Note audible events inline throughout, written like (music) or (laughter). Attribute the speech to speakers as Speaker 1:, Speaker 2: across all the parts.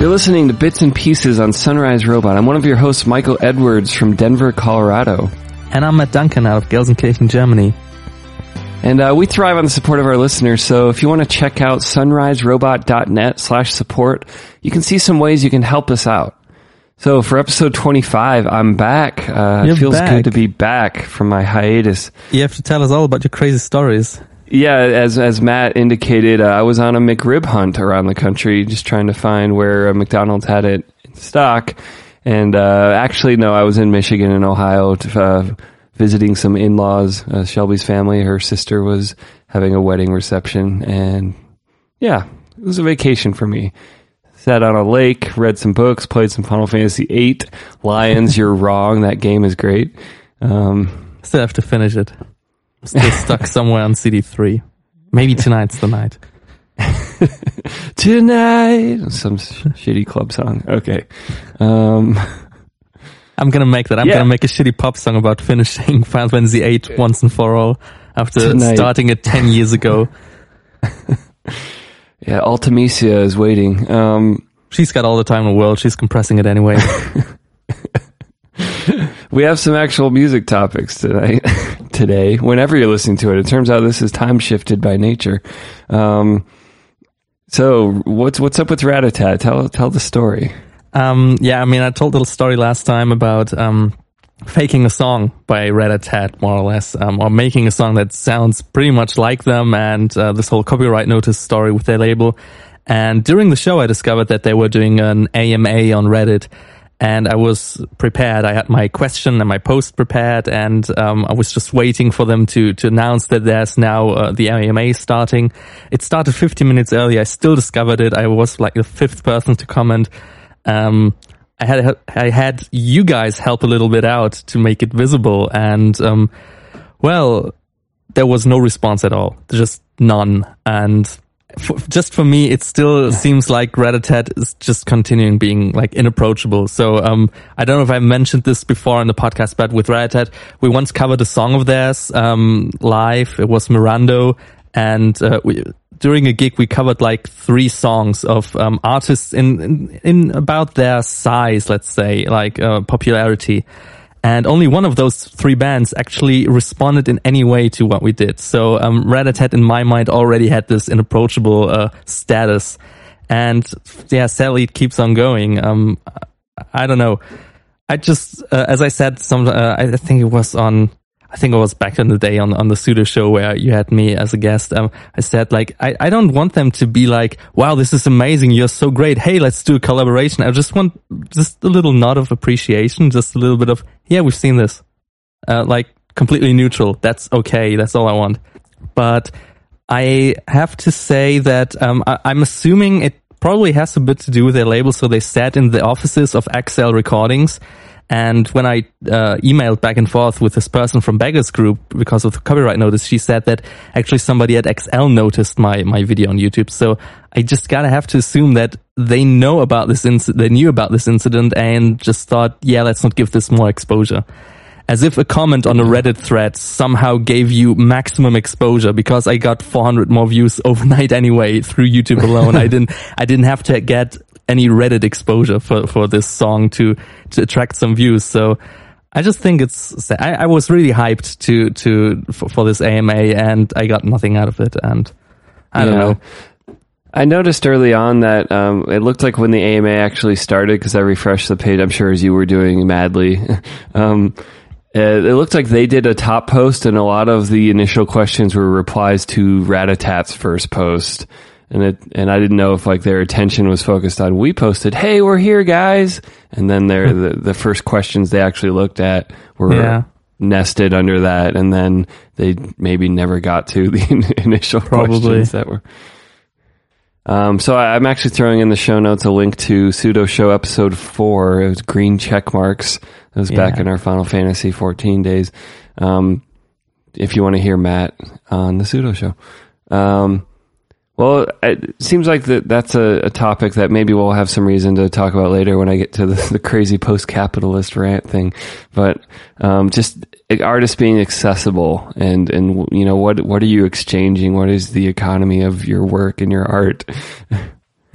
Speaker 1: You're listening to Bits and Pieces on Sunrise Robot. I'm one of your hosts, Michael Edwards from Denver, Colorado.
Speaker 2: And I'm Matt Duncan out of Gelsenkirchen, Germany.
Speaker 1: And uh, we thrive on the support of our listeners, so if you want to check out sunriserobot.net slash support, you can see some ways you can help us out. So for episode 25, I'm back. Uh, it feels
Speaker 2: back.
Speaker 1: good to be back from my hiatus.
Speaker 2: You have to tell us all about your crazy stories.
Speaker 1: Yeah, as as Matt indicated, uh, I was on a McRib hunt around the country, just trying to find where uh, McDonald's had it in stock. And uh, actually, no, I was in Michigan and Ohio to, uh, visiting some in-laws. Uh, Shelby's family, her sister was having a wedding reception, and yeah, it was a vacation for me. Sat on a lake, read some books, played some Final Fantasy VIII. Lions, you're (laughs) wrong. That game is great. Um,
Speaker 2: Still have to finish it. Still stuck somewhere on CD3. Maybe tonight's the night. (laughs)
Speaker 1: tonight, some sh- shitty club song. Okay. Um,
Speaker 2: I'm gonna make that. I'm
Speaker 1: Yeah.
Speaker 2: gonna make a shitty pop song about finishing (laughs) Final Fantasy VIII once and for all after
Speaker 1: Tonight.
Speaker 2: starting it 10 years ago.
Speaker 1: Yeah, Ultimecia is waiting. Um,
Speaker 2: She's got all the time in the world. She's compressing it anyway. (laughs)
Speaker 1: we have some actual music topics tonight. (laughs) today, whenever you're listening to it, it turns out this is time shifted by nature. Um, so what's what's up with Ratatat? Tell tell the story.
Speaker 2: Um, yeah, I mean, I told the story last time about um, faking a song by Ratatat more or less, um, or making a song that sounds pretty much like them, and uh, this whole copyright notice story with their label. And during the show, I discovered that they were doing an AMA on Reddit, and I was prepared. I had my question and my post prepared, and um, I was just waiting for them to to announce that there's now uh, the AMA starting. It started 15 minutes early. I still discovered it. I was like the fifth person to comment. Um, I had I had you guys help a little bit out to make it visible, and um, well, there was no response at all, just none, and. f just for me, it still seems like Ratatat is just continuing being like inapproachable. So, um, I don't know if I mentioned this before on the podcast, but with Ratatat, we once covered a song of theirs, um, live. It was Mirando. And, uh, we, during a gig, we covered like three songs of, um, artists in, in, in about their size, let's say, like, uh, popularity. And only one of those three bands actually responded in any way to what we did. So, um, Ratatat in my mind already had this inapproachable, uh, status. And yeah, sadly it keeps on going. Um, I don't know. I just, uh, as I said, some, uh, I think it was on, I think it was back in the day on, on the pseudo show where you had me as a guest. Um, I said like, I, I don't want them to be like, wow, this is amazing. You're so great. Hey, let's do a collaboration. I just want just a little nod of appreciation, just a little bit of, yeah, we've seen this. Uh, like completely neutral. That's okay. That's all I want. But I have to say that, um, I, I'm assuming it probably has a bit to do with their label. So they sat in the offices of XL Recordings. And when I uh, emailed back and forth with this person from Beggars Group because of the copyright notice, she said that actually somebody at XL noticed my my video on YouTube. So I just gotta have to assume that they know about this inc- they knew about this incident and just thought, yeah, let's not give this more exposure. As if a comment on a Reddit thread somehow gave you maximum exposure because I got 400 more views (laughs) overnight anyway through YouTube alone. I (laughs) didn't, I didn't have to get any Reddit exposure for, for this song to, to attract some views. So I just think it's, I, I was really hyped to, to, for, for this AMA and I got nothing out of it. And I don't know.
Speaker 1: I noticed early on that um, it looked like when the AMA actually started, because I refreshed the page, I'm sure as you were doing madly, (laughs) um, it, it looked like they did a top post, and a lot of the initial questions were replies to Ratatat's first post. And it, and I didn't know if like their attention was focused on we posted, hey, we're here, guys, and then their (laughs) the, the first questions they actually looked at were
Speaker 2: Yeah.
Speaker 1: nested under that, and then they maybe never got to (laughs) the in- initial
Speaker 2: Probably.
Speaker 1: questions that were. Um, so I, I'm actually throwing in the show notes a link to pseudo show episode four. It was green check marks. It was back in our Final Fantasy 14 days. Um, if you want to hear Matt on the pseudo show. Um, Well, it seems like that that's a, a, topic that maybe we'll have some reason to talk about later when I get to the, (laughs) the crazy post-capitalist rant thing. But um, just artists being accessible and and you know what what are you exchanging? What is the economy of your work and your art? (laughs)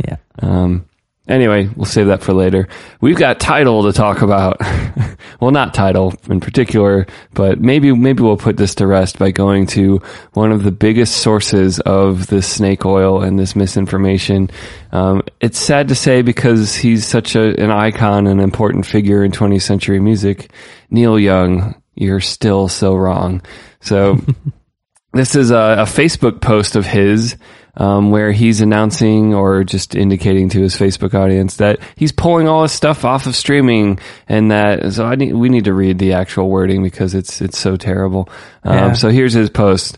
Speaker 2: Yeah.
Speaker 1: Um, Anyway, we'll save that for later. We've got Tidal to talk about. (laughs) well, not Tidal in particular, but maybe maybe we'll put this to rest by going to one of the biggest sources of this snake oil and this misinformation. Um, it's sad to say because he's such a, an icon, an important figure in 20th century music. Neil Young, you're still so wrong. So (laughs) this is a, a Facebook post of his um, where he's announcing or just indicating to his Facebook audience that he's pulling all his stuff off of streaming, and that so I need, we need to read the actual wording because it's it's so terrible. Um, yeah. So here's his post.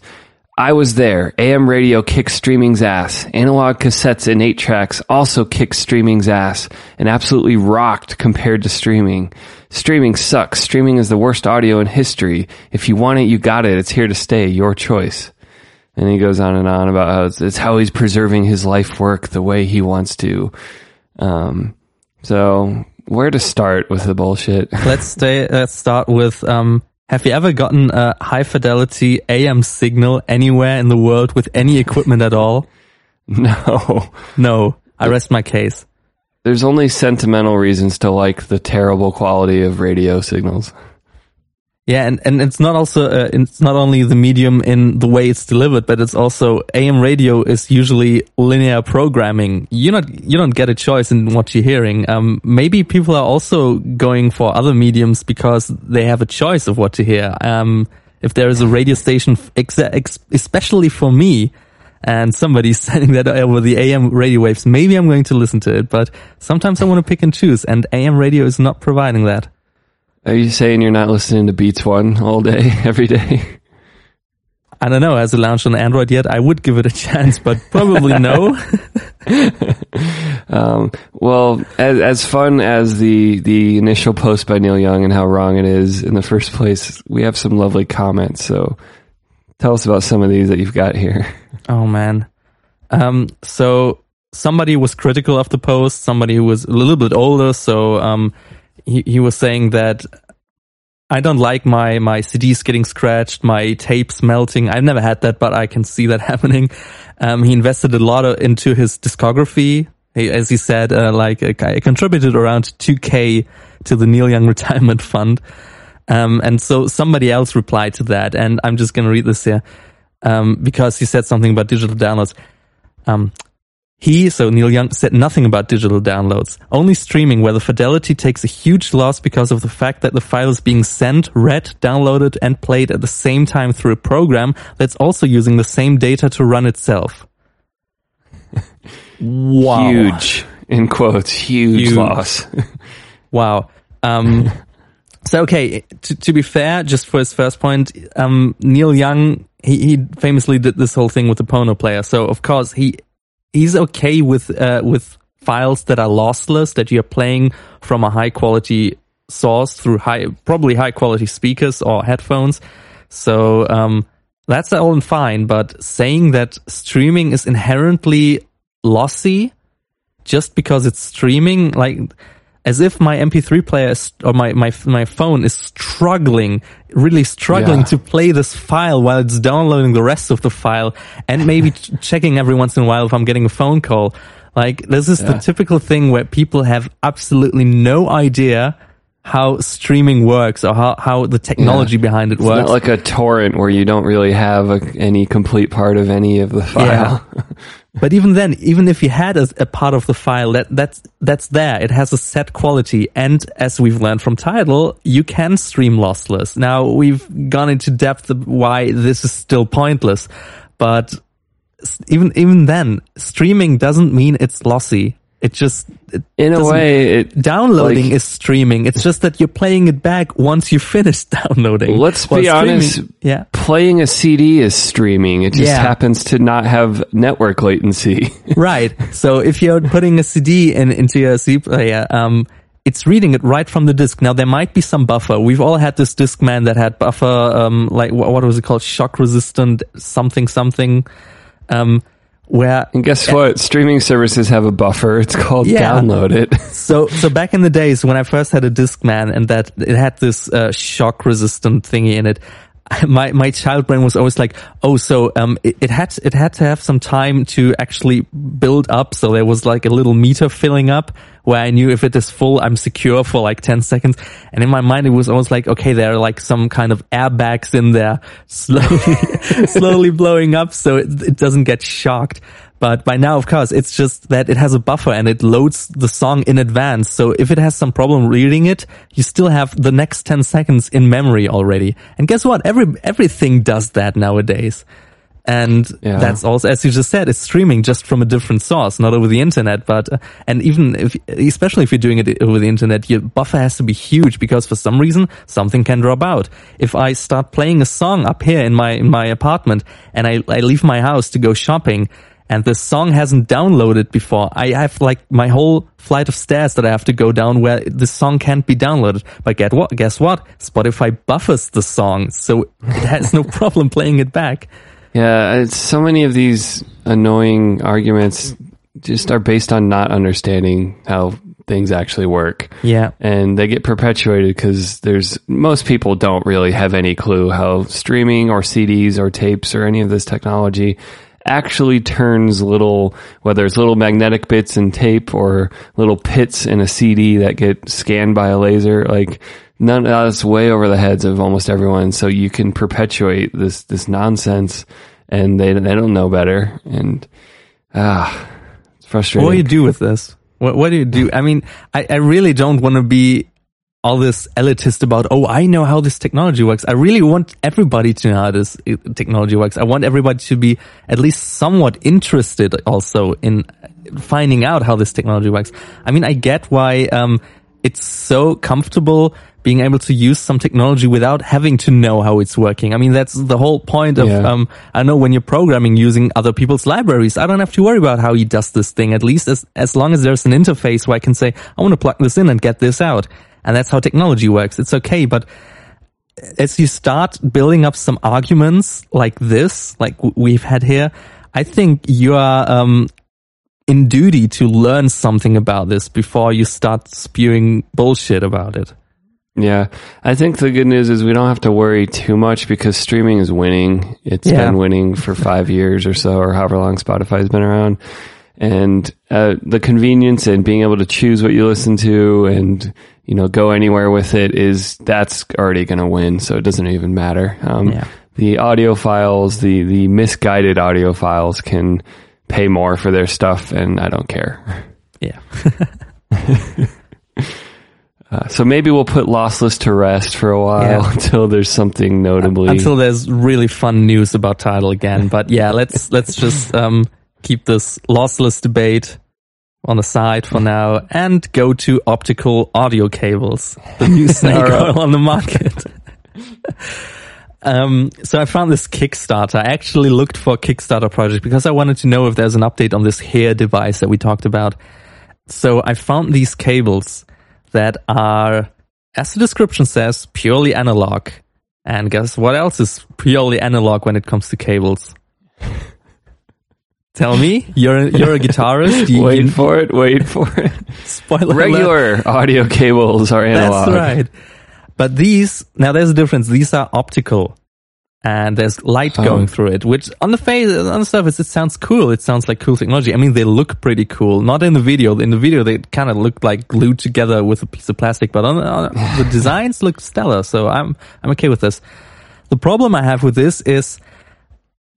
Speaker 1: I was there. AM radio kicks streaming's ass. Analog cassettes and eight tracks also kicked streaming's ass and absolutely rocked compared to streaming. Streaming sucks. Streaming is the worst audio in history. If you want it, you got it. It's here to stay. Your choice. And he goes on and on about how it's, it's how he's preserving his life work the way he wants to. Um, so where to start with the bullshit? (laughs)
Speaker 2: let's stay, let's start with, um, have you ever gotten a high fidelity AM signal anywhere in the world with any equipment at all?
Speaker 1: No.
Speaker 2: No. I rest my case.
Speaker 1: There's only sentimental reasons to like the terrible quality of radio signals.
Speaker 2: Yeah, and, and it's not also uh, it's not only the medium in the way it's delivered, but it's also AM radio is usually linear programming. You not you don't get a choice in what you're hearing. Um, maybe people are also going for other mediums because they have a choice of what to hear. Um, if there is a radio station, ex- ex- especially for me, and somebody's (laughs) sending that over the AM radio waves, maybe I'm going to listen to it. But sometimes I want to pick and choose, and AM radio is not providing that.
Speaker 1: Are you saying you're not listening to Beats One all day, (laughs) every day?
Speaker 2: I don't know. Has it launched on Android yet? I would give it a chance, but probably no. (laughs) (laughs)
Speaker 1: um, well, as, as fun as the, the initial post by Neil Young and how wrong it is in the first place, we have some lovely comments. So tell us about some of these that you've got here.
Speaker 2: Oh man. Um, so somebody was critical of the post, somebody who was a little bit older. So, um, he, he was saying that I don't like my, my CDs getting scratched, my tapes melting. I've never had that, but I can see that (laughs) happening. Um, he invested a lot of, into his discography. He, as he said, uh, like, uh, I contributed around 2K to the Neil Young (laughs) Retirement Fund. Um, and so somebody else replied to that, and I'm just going to read this here, um, because he said something about digital downloads. Um, he, so Neil Young, said nothing about digital downloads, only streaming where the fidelity takes a huge loss because of the fact that the file is being sent, read, downloaded, and played at the same time through a program that's also using the same data to run itself. (laughs)
Speaker 1: wow. Huge, in quotes, huge, huge. loss. (laughs)
Speaker 2: wow. Um, so, okay, to, to, be fair, just for his first point, um, Neil Young, he, he famously did this whole thing with the Pono player. So, of course, he he's okay with uh, with files that are lossless that you're playing from a high quality source through high probably high quality speakers or headphones. So um, that's all fine, but saying that streaming is inherently lossy just because it's streaming, like as if my MP3 player is, or my, my, my phone is struggling, really struggling yeah. to play this file while it's downloading the rest of the file and maybe (laughs) checking every once in a while if I'm getting a phone call. Like this is yeah. the typical thing where people have absolutely no idea how streaming works or how, how the technology yeah. behind it
Speaker 1: it's
Speaker 2: works.
Speaker 1: Not like a torrent where you don't really have a, any complete part of any of the file. (laughs)
Speaker 2: But even then, even if you had a, a, part of the file that that's that's there, it has a set quality, and as we've learned from Tidal, you can stream lossless. Now we've gone into depth of why this is still pointless, but even even then, streaming doesn't mean it's lossy. It just it
Speaker 1: in a way it,
Speaker 2: downloading like, is streaming. It's just that you're playing it back once you finish (laughs) downloading.
Speaker 1: Let's be honest. Yeah, playing a CD is streaming. It just yeah. happens to not have network latency. (laughs)
Speaker 2: right. So if you're putting a CD in into your CD player, um, it's reading it right from the disk. Now there might be some buffer. We've all had this disk man that had buffer, um, like what, what was it called, shock resistant something something. Um, where
Speaker 1: And guess what? Streaming services have a buffer. It's called
Speaker 2: Yeah.
Speaker 1: download it. (laughs)
Speaker 2: so so back in the days when I first had a Discman and that it had this uh, shock resistant thingy in it, (laughs) my my child brain was always like, oh, so um, it, it had it had to have some time to actually build up. So there was like a little meter filling up where I knew if it is full, I'm secure for like ten seconds. And in my mind, it was almost like, okay, there are like some kind of airbags in there, (laughs) slowly (laughs) slowly blowing up, so it, it doesn't get shocked. But by now, of course, it's just that it has a buffer and it loads the song in advance. So if it has some problem reading it, you still have the next 10 seconds in memory already. And guess what? Every, everything does that nowadays. And
Speaker 1: Yeah.
Speaker 2: that's also, as you just said, it's streaming just from a different source, not over the internet, but, uh, and even if, especially if you're doing it over the internet, your buffer has to be huge because for some reason, something can drop out. If I start playing a song up here in my, in my apartment and I, I leave my house to go shopping, and this song hasn't downloaded before. I have like my whole flight of stairs that I have to go down where this song can't be downloaded. But get what? Guess what? Spotify buffers the song, so it has no (laughs) problem playing it back.
Speaker 1: Yeah, so many of these annoying arguments just are based on not understanding how things actually work.
Speaker 2: Yeah.
Speaker 1: And they get perpetuated because there's most people don't really have any clue how streaming or CDs or tapes or any of this technology actually turns little, whether it's little magnetic bits in tape or little pits in a CD that get scanned by a laser. Like none that's way over the heads of almost everyone. So you can perpetuate this this nonsense, and they they don't know better. And ah, it's frustrating.
Speaker 2: What do you do with this? What, what do you do? I mean, I, I really don't want to be all this elitist about, oh, I know how this technology works. I really want everybody to know how this uh, technology works. I want everybody to be at least somewhat interested also in finding out how this technology works. I mean, I get why, um, it's so comfortable being able to use some technology without having to know how it's working. I mean, that's the whole point of,
Speaker 1: Yeah.
Speaker 2: um, I know when you're programming using other people's libraries, I don't have to worry about how he does this thing. At least as, as long as there's an interface where I can say, I want to plug this in and get this out. And that's how technology works. It's okay. But as you start building up some arguments like this, like we've had here, I think you are, um, in duty to learn something about this before you start spewing bullshit about it.
Speaker 1: Yeah, I think the good news is we don't have to worry too much because streaming is winning. It's
Speaker 2: Yeah.
Speaker 1: been winning for five years or so, or however long Spotify's been around. And uh, the convenience and being able to choose what you listen to and you know go anywhere with it is that's already going to win. So it doesn't even matter. Um,
Speaker 2: Yeah.
Speaker 1: The audiophiles, the the misguided audiophiles, can pay more for their stuff, and I don't care.
Speaker 2: Yeah. (laughs)
Speaker 1: Uh, so maybe we'll put lossless to rest for a while
Speaker 2: Yeah. (laughs)
Speaker 1: until there's something notably.
Speaker 2: Until there's really fun news about Tidal again. But yeah, let's let's just um keep this lossless debate on the side for now and go to optical audio cables, the new (laughs) snake oil on the market. (laughs) Um, so I found this Kickstarter. I actually looked for a Kickstarter project because I wanted to know if there's an update on this hair device that we talked about. So I found these cables that are, as the description says, purely analog. And guess what else is purely analog when it comes to cables? Tell me, you're a, you're a guitarist. You,
Speaker 1: wait
Speaker 2: you,
Speaker 1: for it. Wait for it. (laughs)
Speaker 2: spoiler alert.
Speaker 1: Regular audio cables are analog.
Speaker 2: That's right. But these, now there's a difference. These are optical and there's light
Speaker 1: Oh.
Speaker 2: going through it, which on the face, on the surface, it sounds cool. It sounds like cool technology. I mean, they look pretty cool. Not in the video. In the video, they kind of look like glued together with a piece of plastic, but on, on the (laughs) designs look stellar. So I'm, I'm okay with this. The problem I have with this is,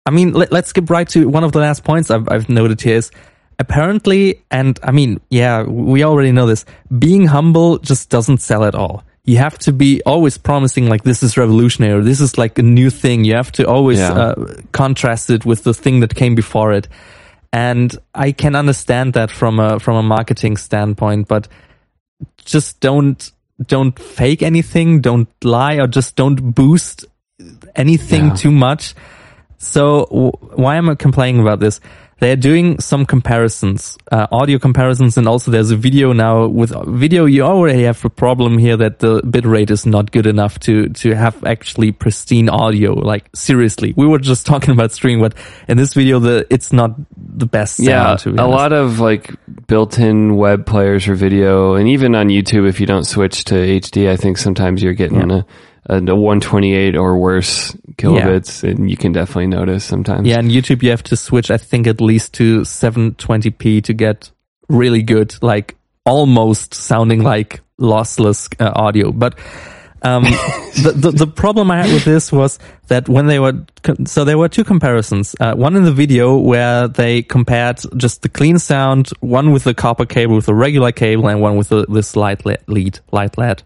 Speaker 2: I mean, let, let's skip right to one of the last points I've, I've noted here is apparently, and I mean, yeah, we already know this, being humble just doesn't sell at all. You have to be always promising like this is revolutionary or this is like a new thing. You have to always
Speaker 1: Yeah.
Speaker 2: uh, contrast it with the thing that came before it. And I can understand that from a from a marketing standpoint, but just don't don't fake anything, don't lie, or just don't boost anything
Speaker 1: Yeah.
Speaker 2: too much. So w- why am I complaining about this? they're doing some comparisons, uh, audio comparisons, and also there's a video now with video. You already have a problem here that the bitrate is not good enough to to have actually pristine audio. Like seriously, we were just (laughs) talking about streaming, but in this video, the it's not the best. Sound,
Speaker 1: yeah, a lot of like built-in web players for video, and even on YouTube, if you don't switch to HD, I think sometimes you're getting yeah. a a 128 or worse kilobits, yeah. and you can definitely notice sometimes.
Speaker 2: Yeah, and YouTube you have to switch, I think, at least to 720p to get really good, like almost sounding like lossless uh, audio. But um, (laughs) the, the, the problem I had with this was that when they were so there were two comparisons. Uh, one in the video where they compared just the clean sound, one with the copper cable with a regular cable, and one with the, this light lead, light lead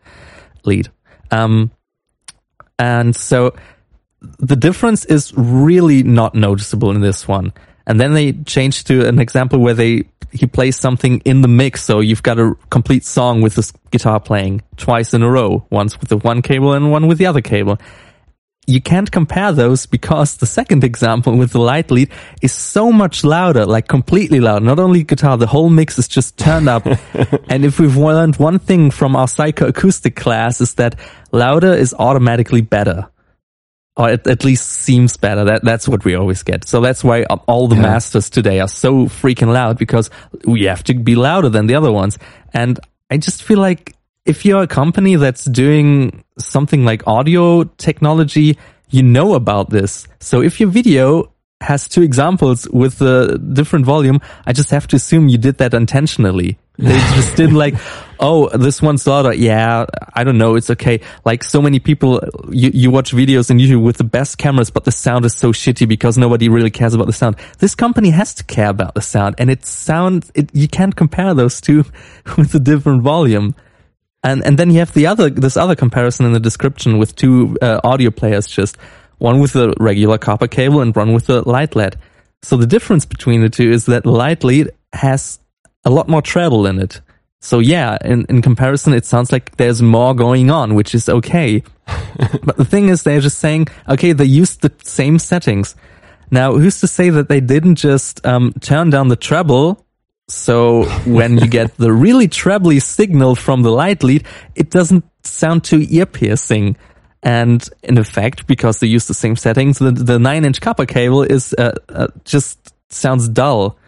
Speaker 2: lead. Um, and so the difference is really not noticeable in this one. And then they changed to an example where they he plays something in the mix. So you've got a complete song with this guitar playing twice in a row, once with the one cable and one with the other cable you can't compare those because the second example with the light lead is so much louder, like completely loud. Not only guitar, the whole mix is just turned up. (laughs) and if we've learned one thing from our psychoacoustic class is that louder is automatically better. Or at, at least seems better. That, that's what we always get. So that's why all the yeah. masters today are so freaking loud because we have to be louder than the other ones. And I just feel like if you're a company that's doing something like audio technology, you know about this. So if your video has two examples with a different volume, I just have to assume you did that intentionally. They (laughs) just didn't like, oh, this one's louder. Yeah, I don't know. It's okay. Like so many people, you, you watch videos in YouTube with the best cameras, but the sound is so shitty because nobody really cares about the sound. This company has to care about the sound and it sounds, it, you can't compare those two (laughs) with a different volume. And and then you have the other this other comparison in the description with two uh, audio players, just one with a regular copper cable and one with a light LED. So the difference between the two is that light lead has a lot more treble in it. So yeah, in, in comparison, it sounds like there's more going on, which is okay. (laughs) but the thing is, they're just saying, okay, they used the same settings. Now, who's to say that they didn't just um, turn down the treble so when you get the really trebly signal from the light lead, it doesn't sound too ear piercing. And in effect, because they use the same settings, the, the nine inch copper cable is uh, uh, just sounds dull.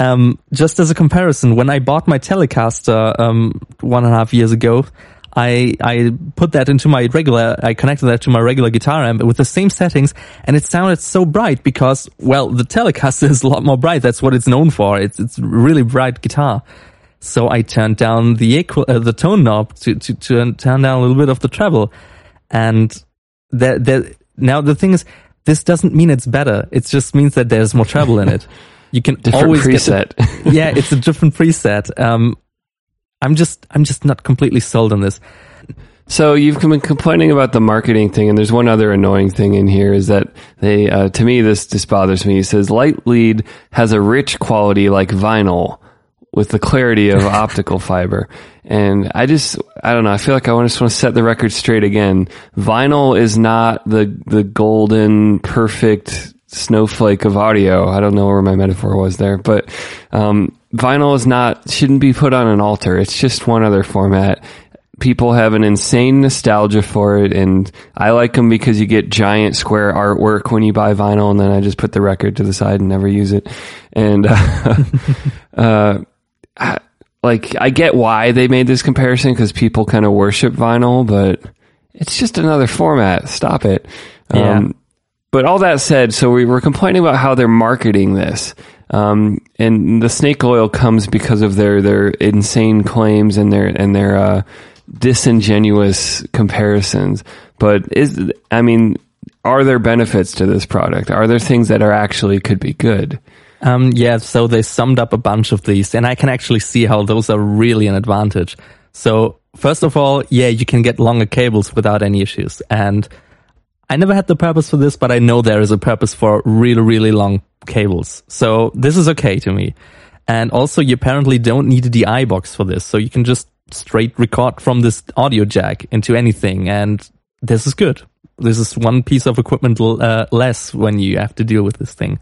Speaker 2: Um, just as a comparison, when I bought my Telecaster um, one and a half years ago, I I put that into my regular I connected that to my regular guitar amp with the same settings and it sounded so bright because well the Telecaster (laughs) is a lot more bright. That's what it's known for. It's it's really bright guitar. So I turned down the equal uh, the tone knob to, to to turn down a little bit of the treble. And that that now the thing is this doesn't mean it's better. It just means that there's more treble in it. (laughs) You can
Speaker 1: different
Speaker 2: always
Speaker 1: preset.
Speaker 2: The, (laughs) yeah, it's a different preset. Um, I'm just I'm just not completely sold on this.
Speaker 1: So you've been complaining about the marketing thing, and there's one other annoying thing in here is that they, uh, to me, this just bothers me. He says light lead has a rich quality like vinyl with the clarity of (laughs) optical fiber. And I just, I don't know. I feel like I just want to set the record straight again. Vinyl is not the, the golden, perfect snowflake of audio. I don't know where my metaphor was there, but, um, vinyl is not shouldn't be put on an altar. It's just one other format. People have an insane nostalgia for it, and I like them because you get giant square artwork when you buy vinyl, and then I just put the record to the side and never use it. And (laughs) uh, uh, I, like, I get why they made this comparison because people kind of worship vinyl, but it's just another format. Stop it.
Speaker 2: Yeah. Um,
Speaker 1: but all that said, so we were complaining about how they're marketing this. Um, and the snake oil comes because of their, their insane claims and their, and their, uh, disingenuous comparisons. But is, I mean, are there benefits to this product? Are there things that are actually could be good?
Speaker 2: Um, yeah, so they summed up a bunch of these and I can actually see how those are really an advantage. So first of all, yeah, you can get longer cables without any issues. And I never had the purpose for this, but I know there is a purpose for really, really long cables. So this is okay to me. And also you apparently don't need a DI box for this. So you can just straight record from this audio jack into anything. And this is good. This is one piece of equipment uh, less when you have to deal with this thing.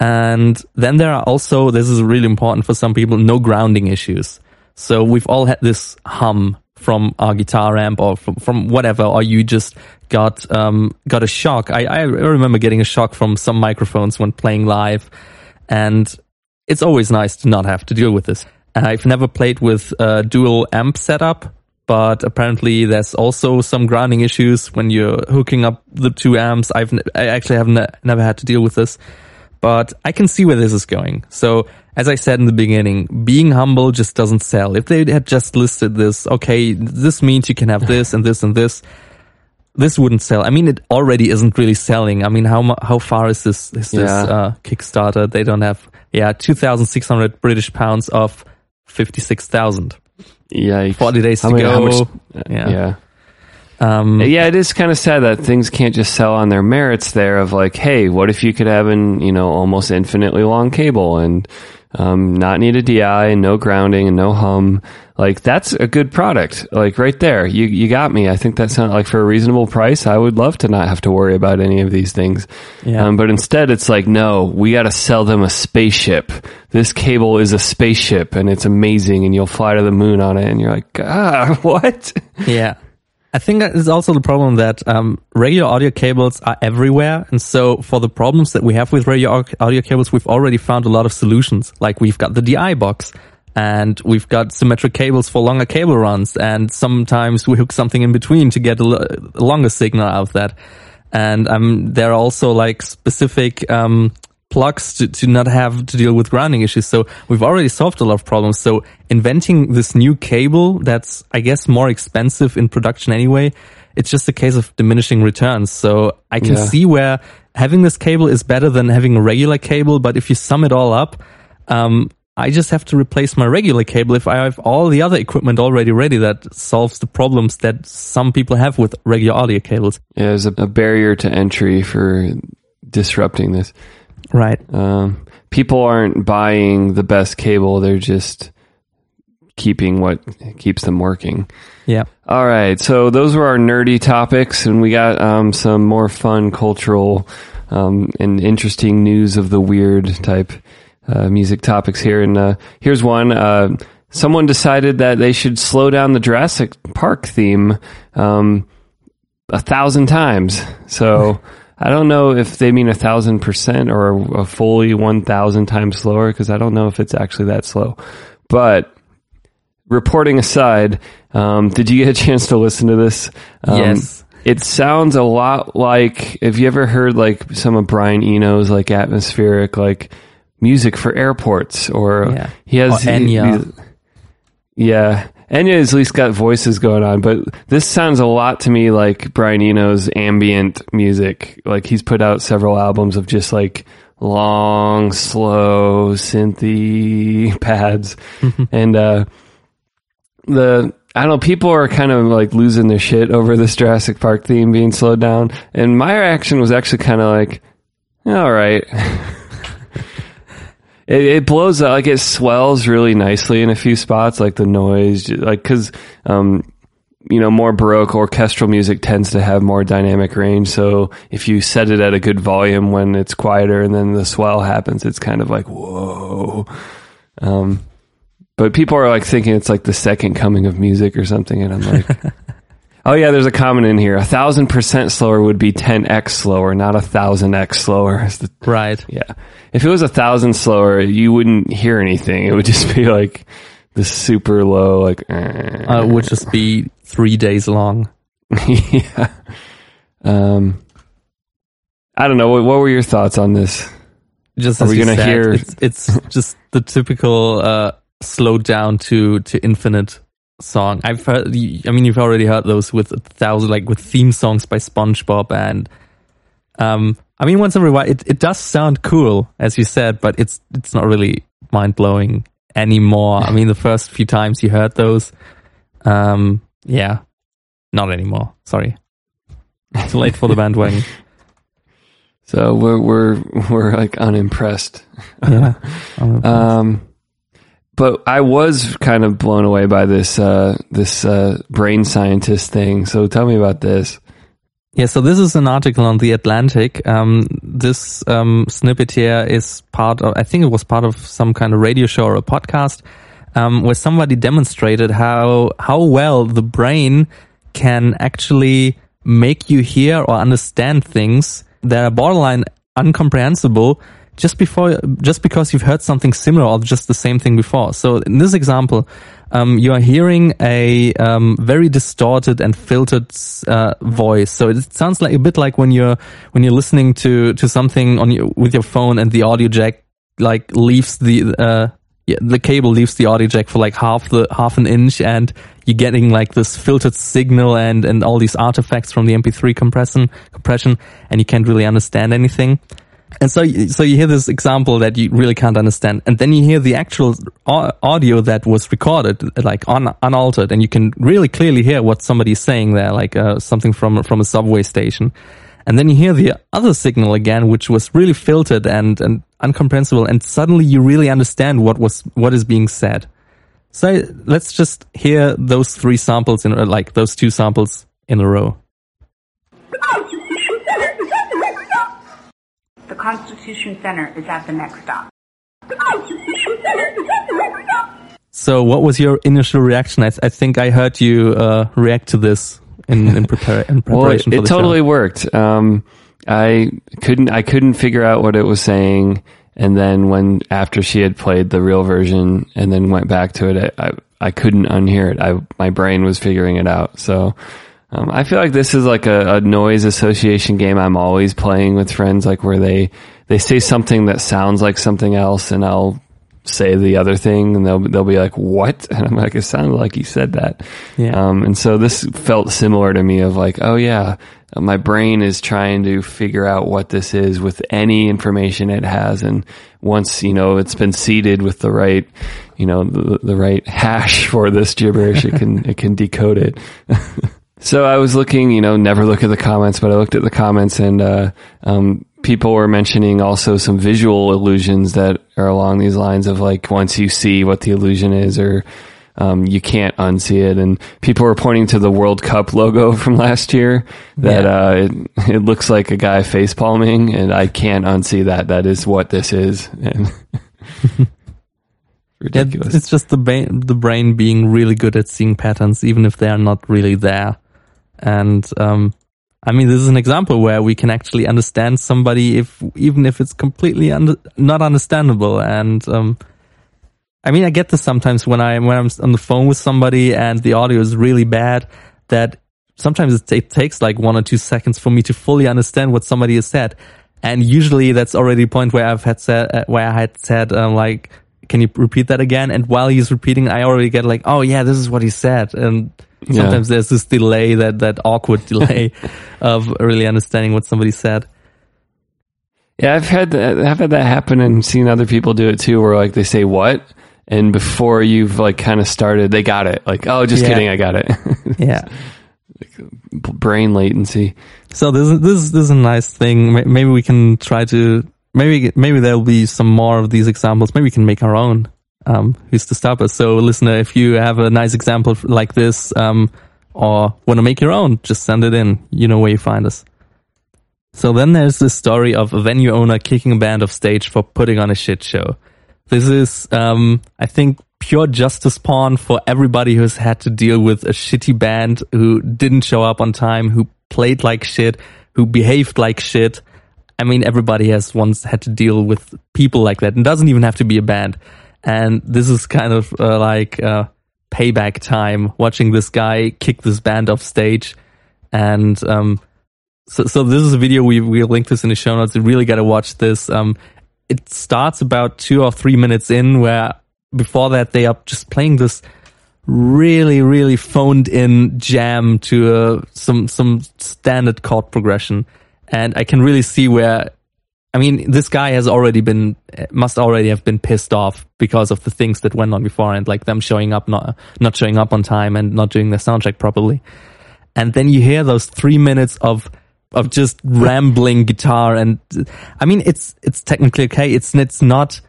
Speaker 2: And then there are also, this is really important for some people, no grounding issues. So we've all had this hum from our guitar amp or from, from whatever, or you just got, um, got a shock. I, I remember getting a shock from some microphones when playing live. And it's always nice to not have to deal with this. I've never played with a dual amp setup, but apparently there's also some grounding issues when you're hooking up the two amps. I've, I actually have ne- never had to deal with this but I can see where this is going. So, as I said in the beginning, being humble just doesn't sell. If they had just listed this, okay, this means you can have (laughs) this and this and this, this wouldn't sell. I mean, it already isn't really selling. I mean, how how far is this is this uh, Kickstarter? They don't have yeah, two thousand six hundred British pounds of fifty six thousand.
Speaker 1: Yeah.
Speaker 2: Forty days
Speaker 1: How
Speaker 2: to
Speaker 1: many-
Speaker 2: go.
Speaker 1: how much-
Speaker 2: yeah.
Speaker 1: yeah.
Speaker 2: Um,
Speaker 1: Yeah, it is kind of sad that things can't just sell on their merits there of like, hey, what if you could have an, you know, almost infinitely long cable and um, not need a DI and no grounding and no hum. Like that's a good product. Like right there. You you got me. I think that sounds like for a reasonable price, I would love to not have to worry about any of these things.
Speaker 2: Yeah.
Speaker 1: Um, but instead it's like, no, we got to sell them a spaceship. This cable is a spaceship and it's amazing and you'll fly to the moon on it and you're like, ah, (laughs) what?
Speaker 2: Yeah. I think that is also the problem that um, radio audio cables are everywhere. And so for the problems that we have with au- audio cables, we've already found a lot of solutions. Like we've got the DI box and we've got symmetric cables for longer cable runs. And sometimes we hook something in between to get a, l- a longer signal out of that. And um, there are also like specific um, plugs to, to not have to deal with grounding issues. So we've already solved a lot of problems. So inventing this new cable that's, I guess, more expensive in production anyway, it's just a case of diminishing returns. So I can
Speaker 1: Yeah.
Speaker 2: see where having this cable is better than having a regular cable. But if you sum it all up, um, I just have to replace my regular cable if I have all the other equipment already ready that solves the problems that some people have with regular audio cables.
Speaker 1: Yeah, there's a, a barrier to entry for disrupting this.
Speaker 2: Right.
Speaker 1: Um, people aren't buying the best cable; they're just keeping what keeps them working.
Speaker 2: Yeah.
Speaker 1: All right, so those were our nerdy topics, and we got um, some more fun, cultural, um, and interesting news of the weird type uh, music topics here. And uh, here's one: uh, someone decided that they should slow down the Jurassic Park theme um, a thousand times. So. (laughs) I don't know if they mean a thousand percent or a fully one thousand times slower because I don't know if it's actually that slow. But reporting aside, um, did you get a chance to listen to this? Um,
Speaker 2: Yes.
Speaker 1: It sounds a lot like. Have you ever heard like some of Brian Eno's like atmospheric like music for airports or
Speaker 2: Yeah.
Speaker 1: he has
Speaker 2: Or Enya.
Speaker 1: he- yeah. Enya at least got voices going on, but this sounds a lot to me like Brian Eno's ambient music. Like he's put out several albums of just like long, slow synthy (laughs) pads. (laughs) and uh the I don't know, people are kind of like losing their shit over this Jurassic Park theme being slowed down. And my reaction was actually kind of like, all right. (laughs) it, it blows out, like it swells really nicely in a few spots, like the noise, like, cause, um, you know, more Baroque orchestral music tends to have more dynamic range. So if you set it at a good volume when it's quieter and then the swell happens, it's kind of like, whoa. Um, but people are like thinking it's like the second coming of music or something. And I'm like, (laughs) oh yeah, there's a comment in here. A thousand percent slower would be 10x slower, not a thousand x slower. (laughs)
Speaker 2: Right.
Speaker 1: yeah. If it was a thousand slower, you wouldn't hear anything. It would just be like the super low, like, eh.
Speaker 2: Uh, it would just be three days long. (laughs)
Speaker 1: yeah. Um, I don't know. What, what were your thoughts on this?
Speaker 2: Just
Speaker 1: Are we gonna
Speaker 2: said,
Speaker 1: hear-
Speaker 2: It's, it's just the typical uh, slowed down to to infinite song. I've heard. I mean, you've already heard those with a thousand, like with theme songs by SpongeBob, and um, I mean, once in a while, it it does sound cool, as you said, but it's it's not really mind blowing anymore. I mean, the first few times you heard those, um, yeah, not anymore. Sorry, too late for the (laughs) bandwagon.
Speaker 1: So we're we're we're like unimpressed.
Speaker 2: Yeah.
Speaker 1: Um, but I was kind of blown away by this uh, this uh, brain scientist thing. So tell me about this.
Speaker 2: Yeah, so this is an article on the Atlantic. Um, this um, snippet here is part of, I think it was part of some kind of radio show or a podcast, um, where somebody demonstrated how how well the brain can actually make you hear or understand things that are borderline incomprehensible just before just because you've heard something similar or just the same thing before. So in this example, um, you are hearing a um, very distorted and filtered uh, voice. So it sounds like a bit like when you're when you're listening to to something on your with your phone and the audio jack like leaves the uh, yeah, the cable leaves the audio jack for like half the half an inch and you're getting like this filtered signal and and all these artifacts from the MP3 compression compression and you can't really understand anything. And so, so you hear this example that you really can't understand, and then you hear the actual audio that was recorded, like un, unaltered, and you can really clearly hear what somebody's saying there, like uh, something from from a subway station. And then you hear the other signal again, which was really filtered and and incomprehensible, and suddenly you really understand what was what is being said. So let's just hear those three samples in like those two samples in a row.
Speaker 3: Constitution Center is at the next stop.
Speaker 2: So, what was your initial reaction? I, th- I think I heard you uh, react to this in, in, prepar- in preparation.
Speaker 1: well, it, it totally
Speaker 2: show.
Speaker 1: worked. Um, I couldn't I couldn't figure out what it was saying, and then when after she had played the real version and then went back to it, I I, I couldn't unhear it. I my brain was figuring it out. So um, I feel like this is like a, a, noise association game I'm always playing with friends, like where they, they say something that sounds like something else and I'll say the other thing and they'll, they'll be like, what? (laughs) And I'm like, it sounded like you said that. Yeah. Um, and so this felt similar to me of like, oh yeah, my brain is trying to figure out what this is with any information it has. And once, you know, it's been seeded with the right, you know, the, the right hash (laughs) for this gibberish, it can, it can decode it. (laughs) So I was looking, you know, never look at the comments, but I looked at the comments and, uh, um, people were mentioning also some visual illusions that are along these lines of like once you see what the illusion is or, um, you can't unsee it. And people were pointing to the World Cup logo (laughs) from last year that, yeah. uh, it, it, looks like a guy face palming and I can't unsee that. That is what this is. (laughs) And (laughs) ridiculous.
Speaker 2: Yeah, it's just the, the brain being really good at seeing patterns, even if they are not really there. And um, I mean, this is an example where we can actually understand somebody if even if it's completely not understandable. And um, I mean, I get this sometimes when I when I'm on the phone with somebody and the audio is really bad. That sometimes it, it takes like one or two seconds for me to fully understand what somebody has said. And usually that's already a point where I've had said, uh, where I had said, um, like, can you repeat that again? And while he's repeating, I already get like, oh yeah, this is what he said. And Sometimes yeah. there's this delay, that that awkward delay (laughs) of really understanding what somebody said.
Speaker 1: Yeah, I've had that, I've had that happen and seen other people do it too, where like they say what, and before you've like kind of started, they got it. Like, oh, just yeah. kidding, I got it. (laughs)
Speaker 2: yeah,
Speaker 1: like brain latency.
Speaker 2: So this is this this is a nice thing. Maybe we can try to maybe maybe there'll be some more of these examples. Maybe we can make our own um, who's to stop us? So, listener, if you have a nice example like this, um, or want to make your own, just send it in. You know where you find us. So then there's this story of a venue owner kicking a band off stage for putting on a shit show. This is, um, I think, pure justice porn for everybody who's had to deal with a shitty band who didn't show up on time, who played like shit, who behaved like shit. I mean, everybody has once had to deal with people like that. and doesn't even have to be a band. And this is kind of uh, like uh, payback time watching this guy kick this band off stage. And um, so, so this is a video we we link this in the show notes. You really got to watch this. Um, it starts about two or three minutes in, where before that they are just playing this really really phoned in jam to uh, some some standard chord progression, and I can really see where I mean, this guy has already been, must already have been pissed off because of the things that went on before and like them showing up, not, not showing up on time and not doing the soundcheck properly. And then you hear those three minutes of, of just rambling guitar. And I mean, it's, it's technically okay. It's, it's not,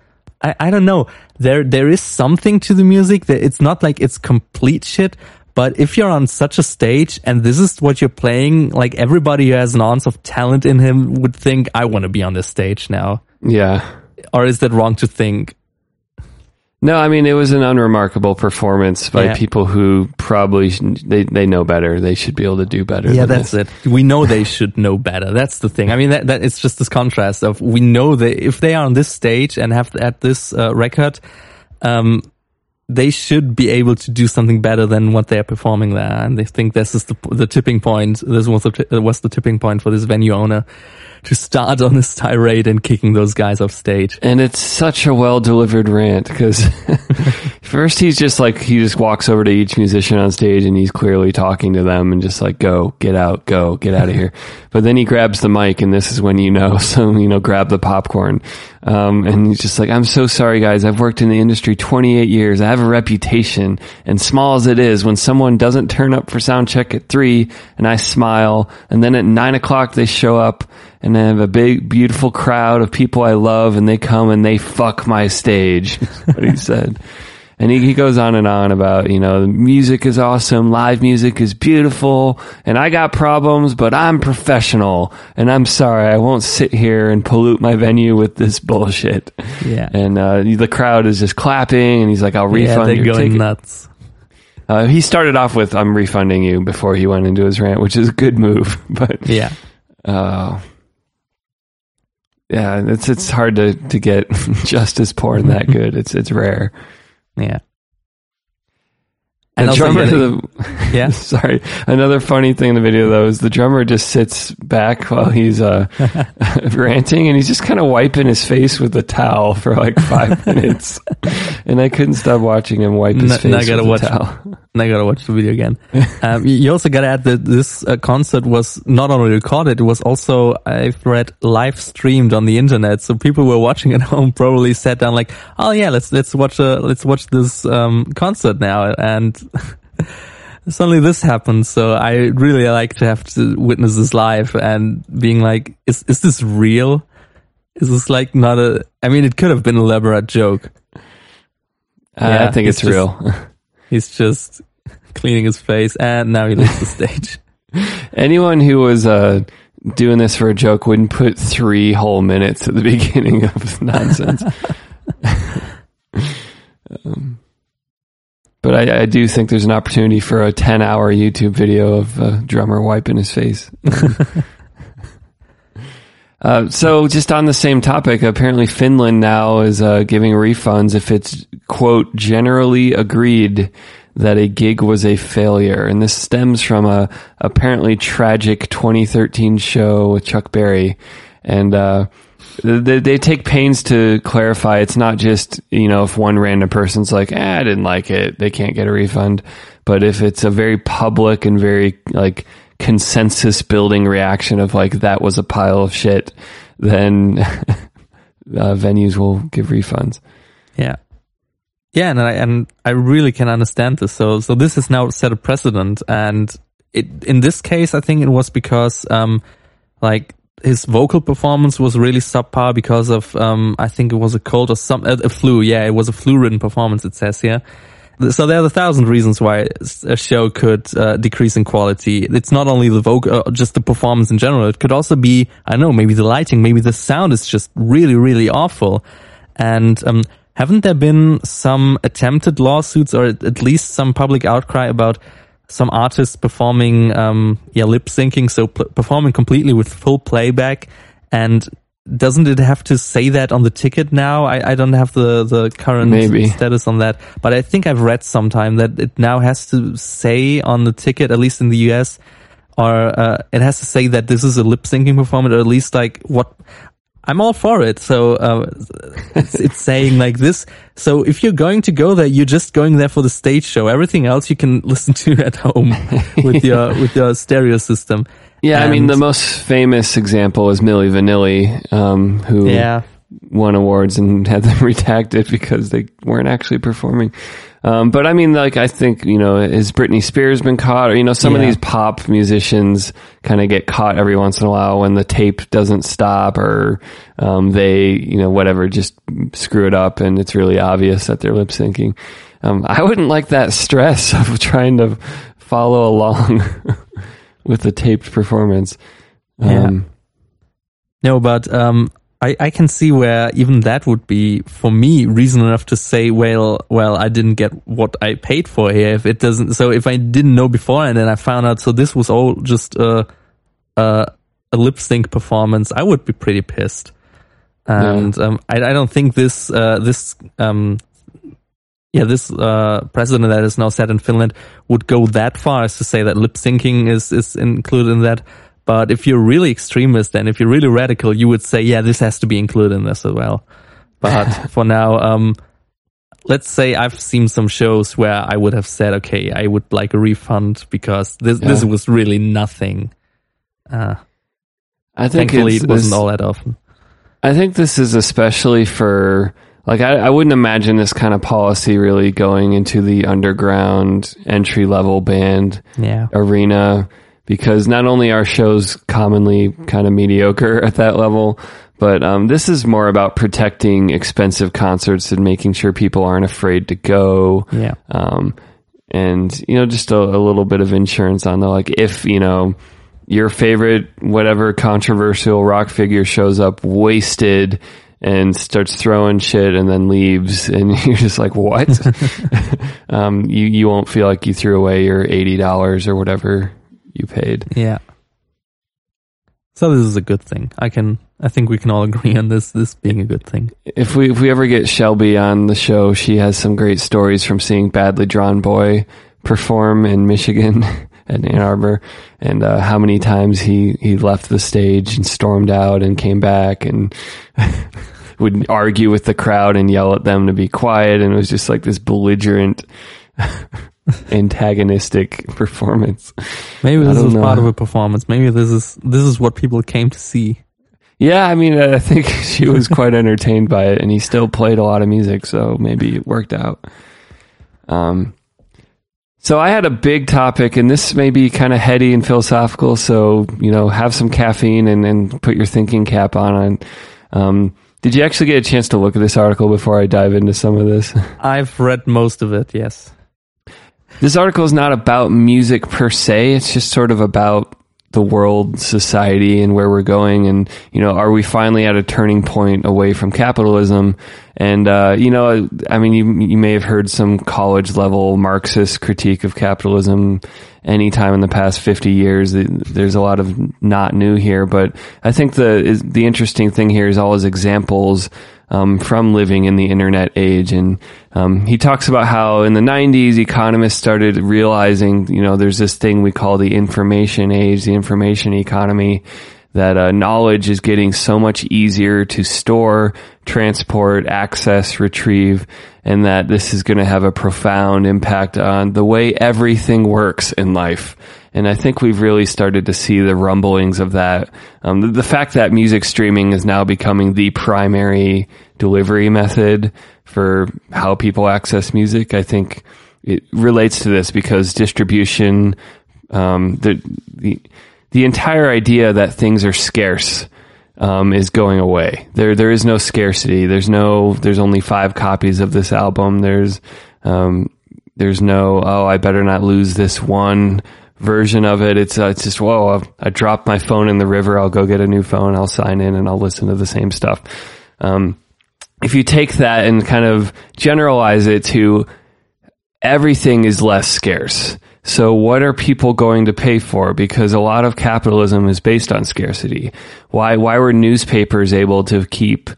Speaker 2: I, I don't know. There, there is something to the music that it's not like it's complete shit, But if you're on such a stage and this is what you're playing, like everybody who has an ounce of talent in him would think, I want to be on this stage now.
Speaker 1: Yeah.
Speaker 2: Or is that wrong to think?
Speaker 1: No, I mean it was an unremarkable performance by
Speaker 2: Yeah.
Speaker 1: people who probably they they know better. They should be able to do better.
Speaker 2: Yeah,
Speaker 1: than
Speaker 2: that's
Speaker 1: this.
Speaker 2: it. We know they should know better. That's the thing. I mean, that, that it's just this contrast of we know that if they are on this stage and have at this uh, record, um, they should be able to do something better than what they are performing there. And they think this is the the tipping point. This was the was the tipping point for this venue owner to start on this tirade and kicking those guys off stage.
Speaker 1: And it's such a well delivered rant because (laughs) first he's just like he just walks over to each musician on stage and he's clearly talking to them and just like go get out go get out of here. (laughs) But then he grabs the mic and this is when you know (laughs) so you know grab the popcorn. Um, and he's just like I'm so sorry guys I've worked in the industry 28 years I have a reputation and small as it is when someone doesn't turn up for sound check at three and I smile and then at nine o'clock they show up and I have a big, beautiful crowd of people I love, and they come and they fuck my stage. (laughs) what he said. And he, he goes on and on about, you know, the music is awesome, live music is beautiful, and I got problems, but I'm professional, and I'm sorry, I won't sit here and pollute my venue with this bullshit.
Speaker 2: Yeah.
Speaker 1: And uh, the crowd is just clapping, and he's like, "I'll refund Yeah,
Speaker 2: they're
Speaker 1: your
Speaker 2: going
Speaker 1: ticket."
Speaker 2: nuts.
Speaker 1: Uh, he started off with "I'm refunding you" before he went into his rant, which is a good move, (laughs) but
Speaker 2: Yeah.
Speaker 1: uh, yeah, it's it's hard to to get (laughs) justice porn that good. It's it's rare.
Speaker 2: Yeah. And also,
Speaker 1: drummer, the, (laughs)
Speaker 2: yeah. (laughs)
Speaker 1: sorry. Another funny thing in the video though is the drummer just sits back while he's uh, ranting, and he's just kind of wiping his face with a towel for like five minutes. And I couldn't stop watching him wipe his
Speaker 2: N-
Speaker 1: face
Speaker 2: now I gotta
Speaker 1: with
Speaker 2: watch-
Speaker 1: a towel.
Speaker 2: And I gotta watch the video again. (laughs) um, you also gotta add that this uh, concert was not only recorded, it was also, I've read, live streamed on the internet. So people were watching at (laughs) home probably sat down like, oh yeah, let's, let's watch, uh, let's watch this, um, concert now. And (laughs) suddenly this happened. So I really like to have to witness this live and being like, is, is this real? Is this like not a, I mean, it could have been an elaborate joke.
Speaker 1: Uh,
Speaker 2: Yeah,
Speaker 1: I think
Speaker 2: it's
Speaker 1: it's,
Speaker 2: just-
Speaker 1: real.
Speaker 2: He's just cleaning his face and now he leaves the (laughs) stage.
Speaker 1: Anyone who was uh, doing this for a joke wouldn't put three whole minutes at the (laughs) beginning of nonsense. (laughs) um, but I, I do think there's an opportunity for a 10 hour YouTube video of a drummer wiping his face. Uh, so just on the same topic, apparently Finland now is uh, giving refunds if it's quote generally agreed that a gig was a failure, and this stems from a apparently tragic 2013 show with Chuck Berry, and uh, they, they take pains to clarify. It's not just you know if one random person's like eh, I didn't like it, they can't get a refund, but if it's a very public and very like consensus building reaction of like that was a pile of shit, then (laughs) uh, venues will give refunds.
Speaker 2: Yeah. Yeah, and I and I really can understand this. So so this has now set a precedent and it in this case I think it was because um like his vocal performance was really subpar because of um I think it was a cold or some a, a flu. Yeah, it was a flu ridden performance it says here. So there are a thousand reasons why a show could uh, decrease in quality. It's not only the vocal, uh, just the performance in general. It could also be, I don't know, maybe the lighting, maybe the sound is just really, really awful. And um, haven't there been some attempted lawsuits or at least some public outcry about some artists performing, um, yeah, lip syncing, so performing completely with full playback and doesn't it have to say that on the ticket now? I, I don't have the, the current
Speaker 1: Maybe.
Speaker 2: status on that, but I think I've read sometime that it now has to say on the ticket, at least in the US, or uh, it has to say that this is a lip syncing performance, or at least like what. I'm all for it. So uh, it's, it's (laughs) saying like this. So if you're going to go there, you're just going there for the stage show. Everything else you can (laughs) listen to at home with your with your stereo system.
Speaker 1: Yeah, I mean the most famous example is Milli Vanilli, um, who
Speaker 2: Yeah,
Speaker 1: won awards and (laughs) had them (laughs) redacted because they weren't actually performing. Um, but I mean, like, I think, you know, has Britney Spears been caught? Or, you know, some of these pop musicians kind of get caught every once in a while when the tape doesn't stop or, um, they, you know, whatever, just screw it up and it's really obvious that they're lip syncing. um, I wouldn't like that (laughs) stress of trying to follow along with the taped performance. Um,
Speaker 2: No, but um, I, I can see where even that would be for me reason enough to say, well, well, I didn't get what I paid for here. If it doesn't, so if I didn't know before and then I found out, so this was all just a a, a lip sync performance, I would be pretty pissed. And um, I, I don't think this uh, this um, yeah this uh, president that is now set in Finland would go that far as to say that lip syncing is is included in that. But if you're really extremist and if you're really radical, you would say, yeah, this has to be included in this as well. But (laughs) for now, um, let's say I've seen some shows where I would have said, okay, I would like a refund because this this was really nothing. Uh,
Speaker 1: I think
Speaker 2: thankfully, it wasn't all that often.
Speaker 1: I think this is especially for like I, I wouldn't imagine this kind of policy really going into the underground entry level band
Speaker 2: Yeah.
Speaker 1: arena because not only are shows commonly kind of mediocre (laughs) at that level, but um, this is more about protecting expensive concerts and making sure people aren't afraid to go.
Speaker 2: Yeah.
Speaker 1: Um, and you know, just a, a little bit of insurance on the like if you know your favorite whatever controversial rock figure shows up wasted and starts throwing shit and then leaves and (laughs) you're just like what (laughs) um, you you won't feel like you threw away your eighty dollars or whatever you paid
Speaker 2: Yeah. So this is a good thing. I can. I think we can all (laughs) agree on this. This being a good thing.
Speaker 1: if we if we ever get Shelby on the show she has some great stories from seeing Badly Drawn Boy perform in Michigan at Ann Arbor and uh, how many times he he left the stage and stormed out and came back and (laughs) would argue with the crowd and yell at them to be quiet and it was just like this belligerent (laughs) antagonistic performance.
Speaker 2: Maybe this is
Speaker 1: know.
Speaker 2: part of a performance. Maybe this is this is what people came to see.
Speaker 1: Yeah, I mean, I think (laughs) she was quite entertained by it, and he still played a lot of music, so maybe it worked out. Um, so I had a big topic, and this may be kind of heady and philosophical. So you know, have some caffeine and, and put your thinking cap on. And um, did you actually get a chance to look at this article before I dive into some of this? (laughs)
Speaker 2: I've read most of it. Yes.
Speaker 1: this article is not about music per se. It's just sort of about the world, society, and where we're going. And, you know, are we finally at a turning point away from capitalism? And, uh, you know, I mean, you, you may have heard some college level Marxist critique of capitalism anytime in the past 50 years. There's a lot of not new here, but I think the, the interesting thing here is all his examples um, from living in the internet age. And um, he talks about how in the 90s, economists started realizing, you know, there's this thing we call the information age, the information economy, that uh, knowledge is getting so much easier to store, transport, access, retrieve, and that this is going to have a profound impact on the way everything works in life. And I think we've really started to see the rumblings of that. Um, the, the fact that music streaming is now becoming the primary delivery method for how people access music, I think it relates to this because distribution, um, the, the, the entire idea that things are scarce, um, is going away. There, there is no scarcity. There's no, there's only five copies of this album. There's, um, there's no, oh, I better not lose this one version of it. It's, uh, it's just, whoa, I've, I dropped my phone in the river. I'll go get a new phone. I'll sign in and I'll listen to the same stuff. Um, if you take that and kind of generalize it to everything is less scarce. So what are people going to pay for? Because a lot of capitalism is based on scarcity. Why, why were newspapers able to keep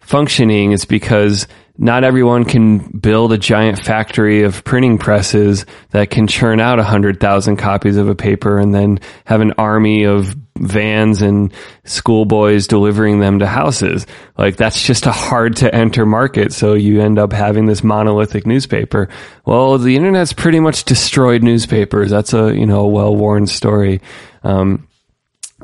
Speaker 1: functioning? It's because not everyone can build a giant factory of printing presses that can churn out a hundred thousand copies of a paper and then have an army of vans and schoolboys delivering them to houses. Like that's just a hard to enter market. So you end up having this monolithic newspaper. Well, the internet's pretty much destroyed newspapers. That's a, you know, well-worn story. Um,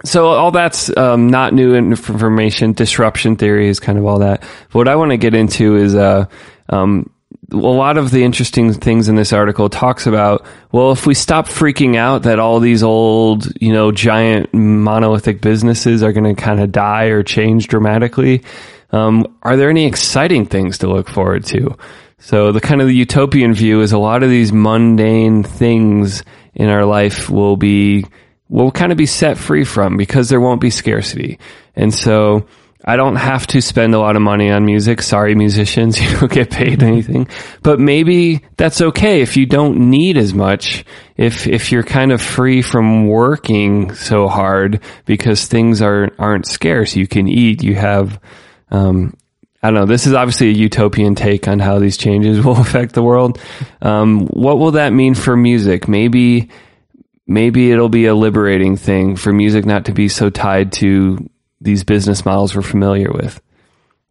Speaker 1: so all that's um, not new information. Disruption theory is kind of all that. But what I want to get into is uh, um, a lot of the interesting things in this article talks about. Well, if we stop freaking out that all these old, you know, giant monolithic businesses are going to kind of die or change dramatically, um, are there any exciting things to look forward to? So the kind of the utopian view is a lot of these mundane things in our life will be will kind of be set free from because there won't be scarcity. And so I don't have to spend a lot of money on music. Sorry, musicians, (laughs) you don't get paid anything. But maybe that's okay if you don't need as much. If if you're kind of free from working so hard because things are aren't scarce, you can eat. You have, um, I don't know. This is obviously a utopian take on how these changes (laughs) will affect the world. Um, what will that mean for music? Maybe maybe it'll be a liberating thing for music not to be so tied to these business models we're familiar with.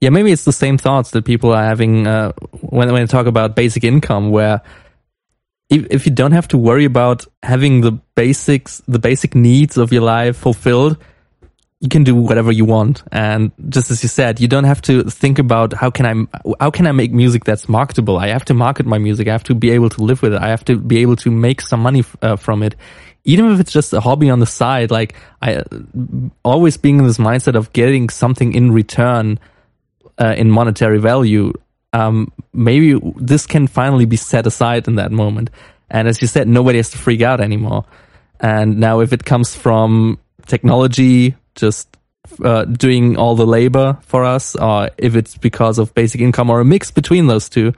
Speaker 2: Yeah, maybe it's the same thoughts that people are having uh, when when they talk about basic income, where if, if you don't have to worry about having the basics, the basic needs of your life fulfilled, you can do whatever you want. And just as you said, you don't have to think about how can I how can I make music that's marketable. I have to market my music. I have to be able to live with it. I have to be able to make some money uh, from it even if it's just a hobby on the side, like I always being in this mindset of getting something in return uh, in monetary value. Um, maybe this can finally be set aside in that moment. And as you said, nobody has to freak out anymore. And now, if it comes from technology, just uh, doing all the labor for us, or if it's because of basic income or a mix between those two,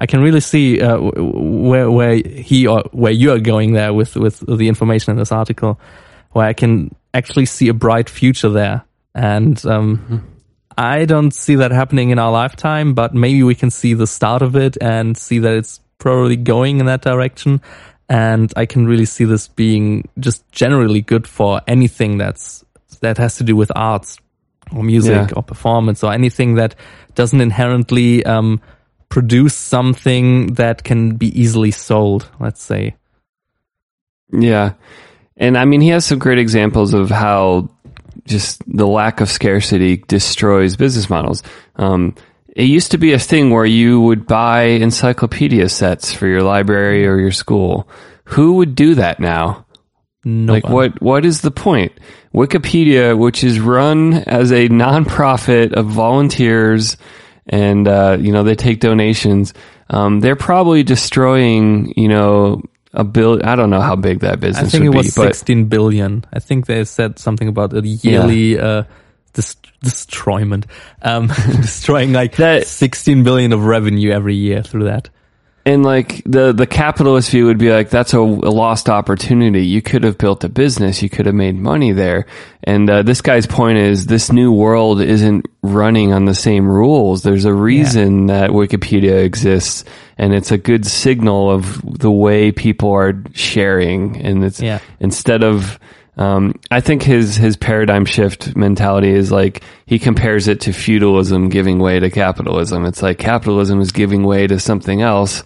Speaker 2: I can really see uh, where where he or where you are going there with with the information in this article, where I can actually see a bright future there, and um, mm-hmm. I don't see that happening in our lifetime, but maybe we can see the start of it and see that it's probably going in that direction. And I can really see this being just generally good for anything that's that has to do with arts or music yeah. or performance or anything that doesn't inherently um, produce something that can be easily sold, let's say.
Speaker 1: Yeah. And I mean, he has some great examples of how just the lack of scarcity destroys business models. Um, it used to be a thing where you would buy encyclopedia sets for your library or your school. Who would do that now?
Speaker 2: Nobody.
Speaker 1: Like what what is the point? Wikipedia, which is run as a nonprofit of volunteers and uh, you know they take donations. Um, they're probably destroying you know a bill. I don't know how big that business. I
Speaker 2: think
Speaker 1: it
Speaker 2: was
Speaker 1: be,
Speaker 2: sixteen billion. I think they said something about a yearly yeah. uh, dis- destroyment, um, (laughs) destroying like that, sixteen billion of revenue every year through that
Speaker 1: and like the the capitalist view would be like that's a, a, lost opportunity. You could have built a business, you could have made money there. And uh, this guy's point is this new world isn't running on the same rules. There's a reason yeah. that Wikipedia exists, and it's a good signal of the way people are sharing. And it's yeah. instead of um, I think his his paradigm shift mentality is like he compares it to feudalism giving way to capitalism. It's like capitalism is giving way to something else.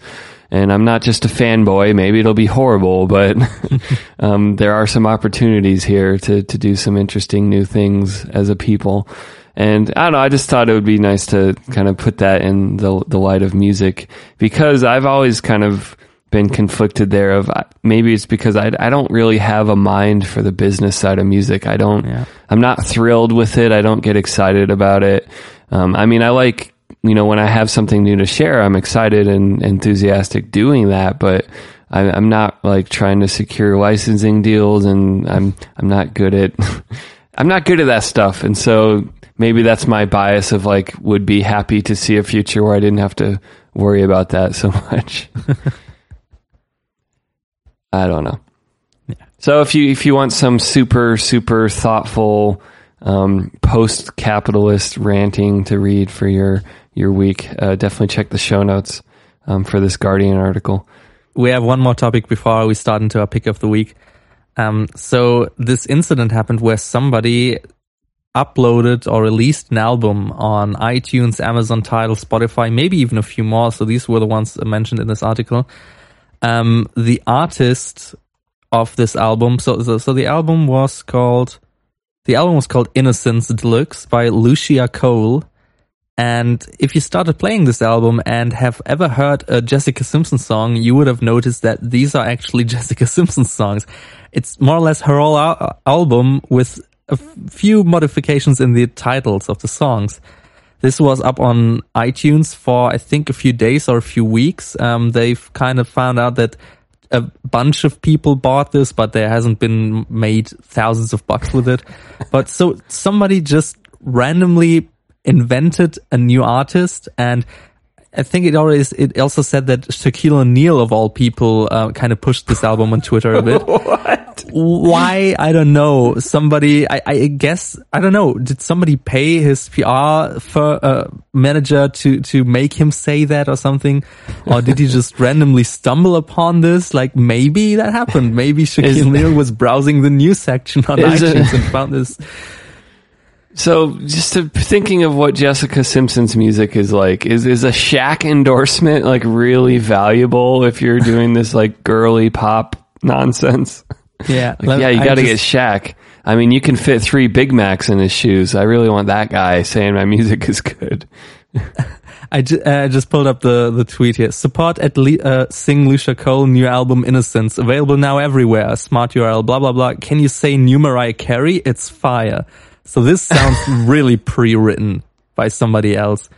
Speaker 1: And I'm not just a fanboy. Maybe it'll be horrible, but (laughs) um, there are some opportunities here to to do some interesting new things as a people. And I don't know. I just thought it would be nice to kind of put that in the the light of music because I've always kind of been conflicted there of maybe it's because I, I don't really have a mind for the business side of music. I don't, yeah. I'm not thrilled with it. I don't get excited about it. Um, I mean, I like, you know, when I have something new to share, I'm excited and enthusiastic doing that, but I, I'm not like trying to secure licensing deals and I'm, I'm not good at, (laughs) I'm not good at that stuff. And so maybe that's my bias of like, would be happy to see a future where I didn't have to worry about that so (laughs) much. (laughs) I don't know. Yeah. So if you if you want some super super thoughtful um, post capitalist ranting to read for your your week, uh, definitely check the show notes um, for this Guardian article.
Speaker 2: We have one more topic before we start into our pick of the week. Um, so this incident happened where somebody uploaded or released an album on iTunes, Amazon Tidal, Spotify, maybe even a few more. So these were the ones mentioned in this article. Um, the artist of this album, so, so, so the album was called, the album was called Innocence Deluxe by Lucia Cole. And if you started playing this album and have ever heard a Jessica Simpson song, you would have noticed that these are actually (laughs) Jessica Simpson songs. It's more or less her whole al- album with a f- few modifications in the titles of the songs. This was up on iTunes for I think a few days or a few weeks. Um, they've kind of found out that a bunch of people bought this, but there hasn't been made thousands of bucks with it. (laughs) but so somebody just randomly invented a new artist and I think it always it also said that Shaquille O'Neal of all people uh, kind of pushed this album on Twitter a bit. (laughs) Why I don't know. Somebody I, I guess I don't know. Did somebody pay his PR for, uh, manager to to make him say that or something, or did he just randomly stumble upon this? Like maybe that happened. Maybe (laughs) Shaquille O'Neal was browsing the news section on (laughs)
Speaker 1: Is it-
Speaker 2: iTunes and found this.
Speaker 1: So, just to, thinking of what Jessica Simpson's music is like, is is a Shaq endorsement like really valuable if you're doing this like girly pop nonsense? (laughs)
Speaker 2: Yeah,
Speaker 1: Like, yeah, you got to get Shaq. I mean, you can fit three Big Macs in his shoes. I really want that guy saying my (laughs) music is good. (laughs)
Speaker 2: I ju- uh, just pulled up the, the tweet here. Support at Le- uh, Sing Lucia Cole new album Innocence available now everywhere. Smart URL. Blah blah blah. Can you say new Mariah Carey? It's fire. So this (laughs) sounds really pre-written by somebody else.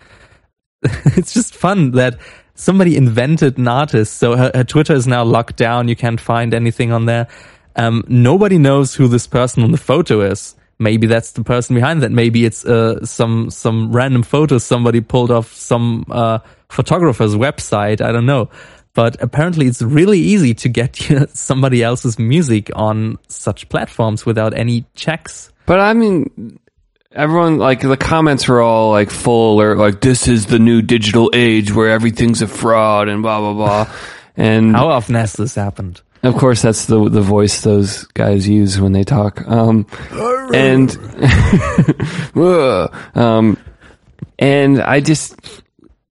Speaker 2: it's just fun that somebody invented an artist. So her, her Twitter is now locked down. You can't find anything on there. Um, nobody knows who this person on the photo is. Maybe that's the person behind that. Maybe it's uh, some some random photo somebody pulled off some uh, photographer's website. I don't know. But apparently, it's really easy to get (laughs) somebody else's music on such platforms without any checks.
Speaker 1: But I mean, everyone like the comments were all like full alert, like this is the new digital age where everything's a fraud and blah blah blah. (laughs) And
Speaker 2: How often has this happened?
Speaker 1: Of course, that's the the voice those guys use when they talk. Um, and (laughs) um, and I just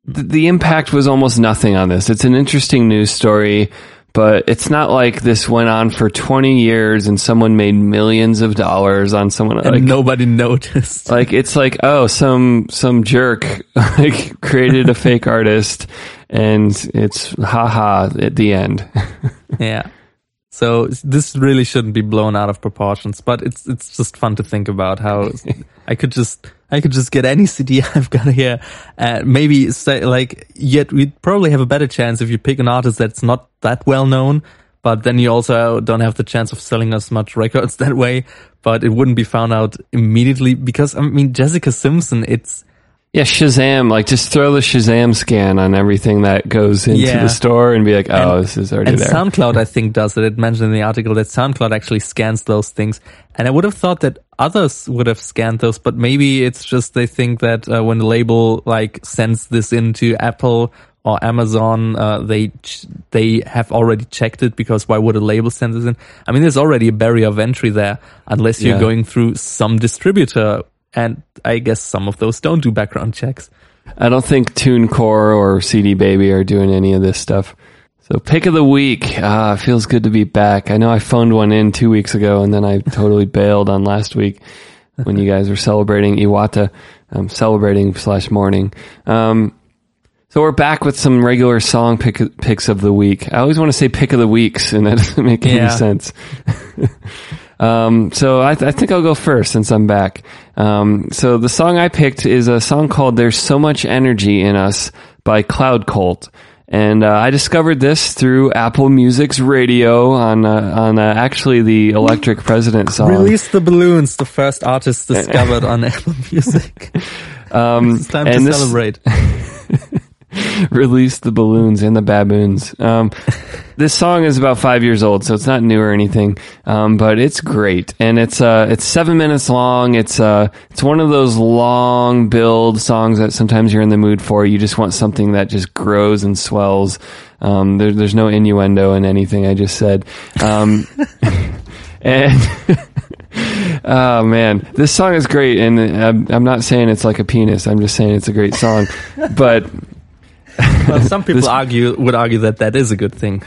Speaker 1: the, the impact was almost nothing on this. It's an interesting news story, but it's not like this went on for twenty years and someone made millions of dollars on someone
Speaker 2: And
Speaker 1: like.
Speaker 2: nobody noticed. (laughs)
Speaker 1: like it's like oh some some jerk (laughs) like created a fake artist and it's haha at the end
Speaker 2: Yeah. So this really shouldn't be blown out of proportions, but it's it's just fun to think about how (laughs) I could just I could just get any CD (laughs) I've got here, uh, maybe say like yet we'd probably have a better chance if you pick an artist that's not that well known, but then you also don't have the chance of selling as much records (laughs) that way. But it wouldn't be found out immediately because I mean Jessica Simpson, it's
Speaker 1: Yeah, Shazam, like just throw the Shazam scan on everything that goes into
Speaker 2: Yeah.
Speaker 1: the store and be like, oh,
Speaker 2: And-
Speaker 1: this is already
Speaker 2: and
Speaker 1: there.
Speaker 2: SoundCloud, I (laughs) think, does it. It mentioned in the article that SoundCloud actually scans those things. And I would have thought that others would have scanned those, but maybe it's just they think that uh, when the label like sends this into Apple or Amazon, uh, they ch- they have already checked it because why would a label send this in? I mean, there's already a barrier of entry there unless you're
Speaker 1: Yeah.
Speaker 2: going through some distributor. And I guess some of those don't do background checks.
Speaker 1: I don't think TuneCore or CD Baby are doing any of this stuff. So pick of the week. Ah, feels good to be back. I know I phoned one in two weeks ago and then I totally (laughs) bailed on last week when you guys were celebrating Iwata, um, celebrating slash mourning. Um, so we're back with some regular song pick, picks of the week. I always want to say pick of the weeks and that doesn't make any sense. (laughs) Um, so I, th- I think I'll go first since I'm back. Um, so the song I picked is a song called "There's So Much Energy in Us" by Cloud Cult, and uh, I discovered this through Apple Music's radio on uh, on uh, actually the Electric President song.
Speaker 2: Release the balloons, the first artist (laughs) discovered on Apple Music.
Speaker 1: Um,
Speaker 2: It's time to
Speaker 1: this-
Speaker 2: celebrate. (laughs) (laughs)
Speaker 1: release the balloons and the baboons. Um, (laughs) this song is about five years old, so it's not new or anything, um, but it's great, and it's uh, it's seven minutes long. It's uh, it's one of those long build songs that sometimes you're in the mood for. You just want something that just grows and swells. Um, there, there's no innuendo in anything I just said. Um, (laughs) and oh man, this song is great, and I'm, I'm not saying it's like a penis. I'm just saying it's a great song, but.
Speaker 2: Well, (laughs) some people
Speaker 1: This-
Speaker 2: argue would argue that that is a good thing.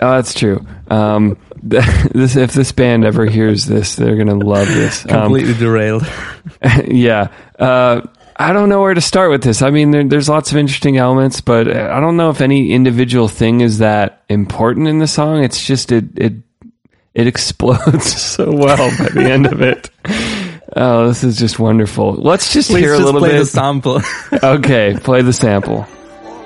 Speaker 1: Oh, that's true. Um, (laughs) this if this band ever hears this, they're gonna love this. Um,
Speaker 2: Completely derailed. (laughs)
Speaker 1: yeah. Uh, I don't know where to start with this. I mean, there, there's lots of interesting elements, but I don't know if any individual thing is that important in the song. It's just it it it explodes so well by the end of it. Oh, this is just wonderful. Let's just
Speaker 2: Please
Speaker 1: hear a little
Speaker 2: play
Speaker 1: bit.
Speaker 2: the sample.
Speaker 1: okay, play the sample.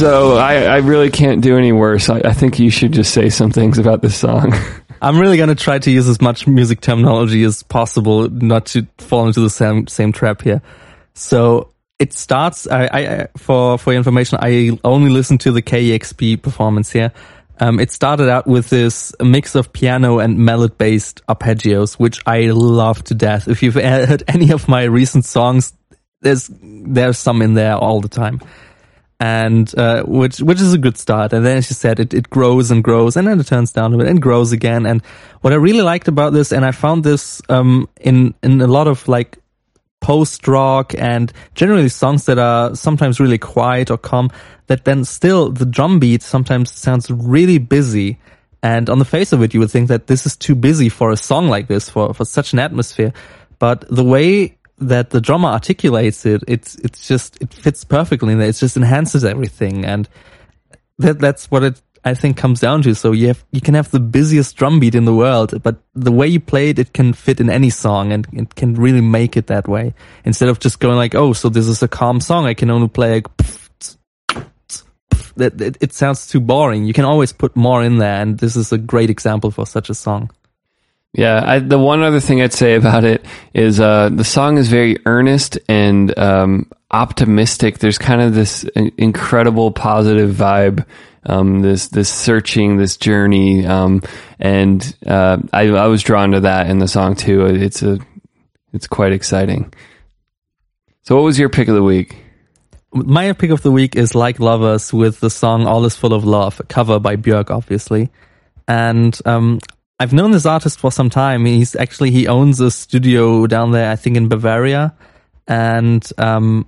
Speaker 4: So
Speaker 1: I, I really can't do any worse. I, I think you should just say some things about this song. (laughs)
Speaker 2: I'm really gonna try to use as much music terminology as possible, not to fall into the same same trap here. So it starts. I, I for for your information, I only listened to the KEXP performance here. Um, it started out with this mix of piano and mallet based arpeggios, which I love to death. If you've (laughs) heard any of my recent songs, there's there's some in there all the time and uh, which which is a good start. And then, as you said, it, it grows and grows, and then it turns down a bit and grows again. And what I really liked about this, and I found this um, in in a lot of like post rock and generally songs that are sometimes really quiet or calm, that then still the drum beat sometimes sounds really busy. And on the face of it, you would think that this is too busy for a song like this, for, for such an atmosphere. But the way that the drummer articulates it, it's, it's just, it fits perfectly in there. It just enhances everything. And that, that's what it, I think comes down to. So you have, you can have the busiest drum beat in the world, but the way you play it, it can fit in any song and it can really make it that way. Instead of just going like, oh, so this is a calm song. I can only play like, that it, it sounds too boring. You can always put more in there. And this is a great example for such a song.
Speaker 1: Yeah, I, the one other thing I'd say about it is uh, the song is very earnest and um, optimistic. There's kind of this incredible positive vibe, um, this this searching, this journey, um, and uh, I, I was drawn to that in the song too. It's a it's quite exciting. So, what was your pick of the week?
Speaker 2: My pick of the week is Like Lovers with the song All Is Full of Love, cover by Björk, obviously. And um, I've known this artist for some time. He's actually, he owns a studio down there, I think in Bavaria. And um,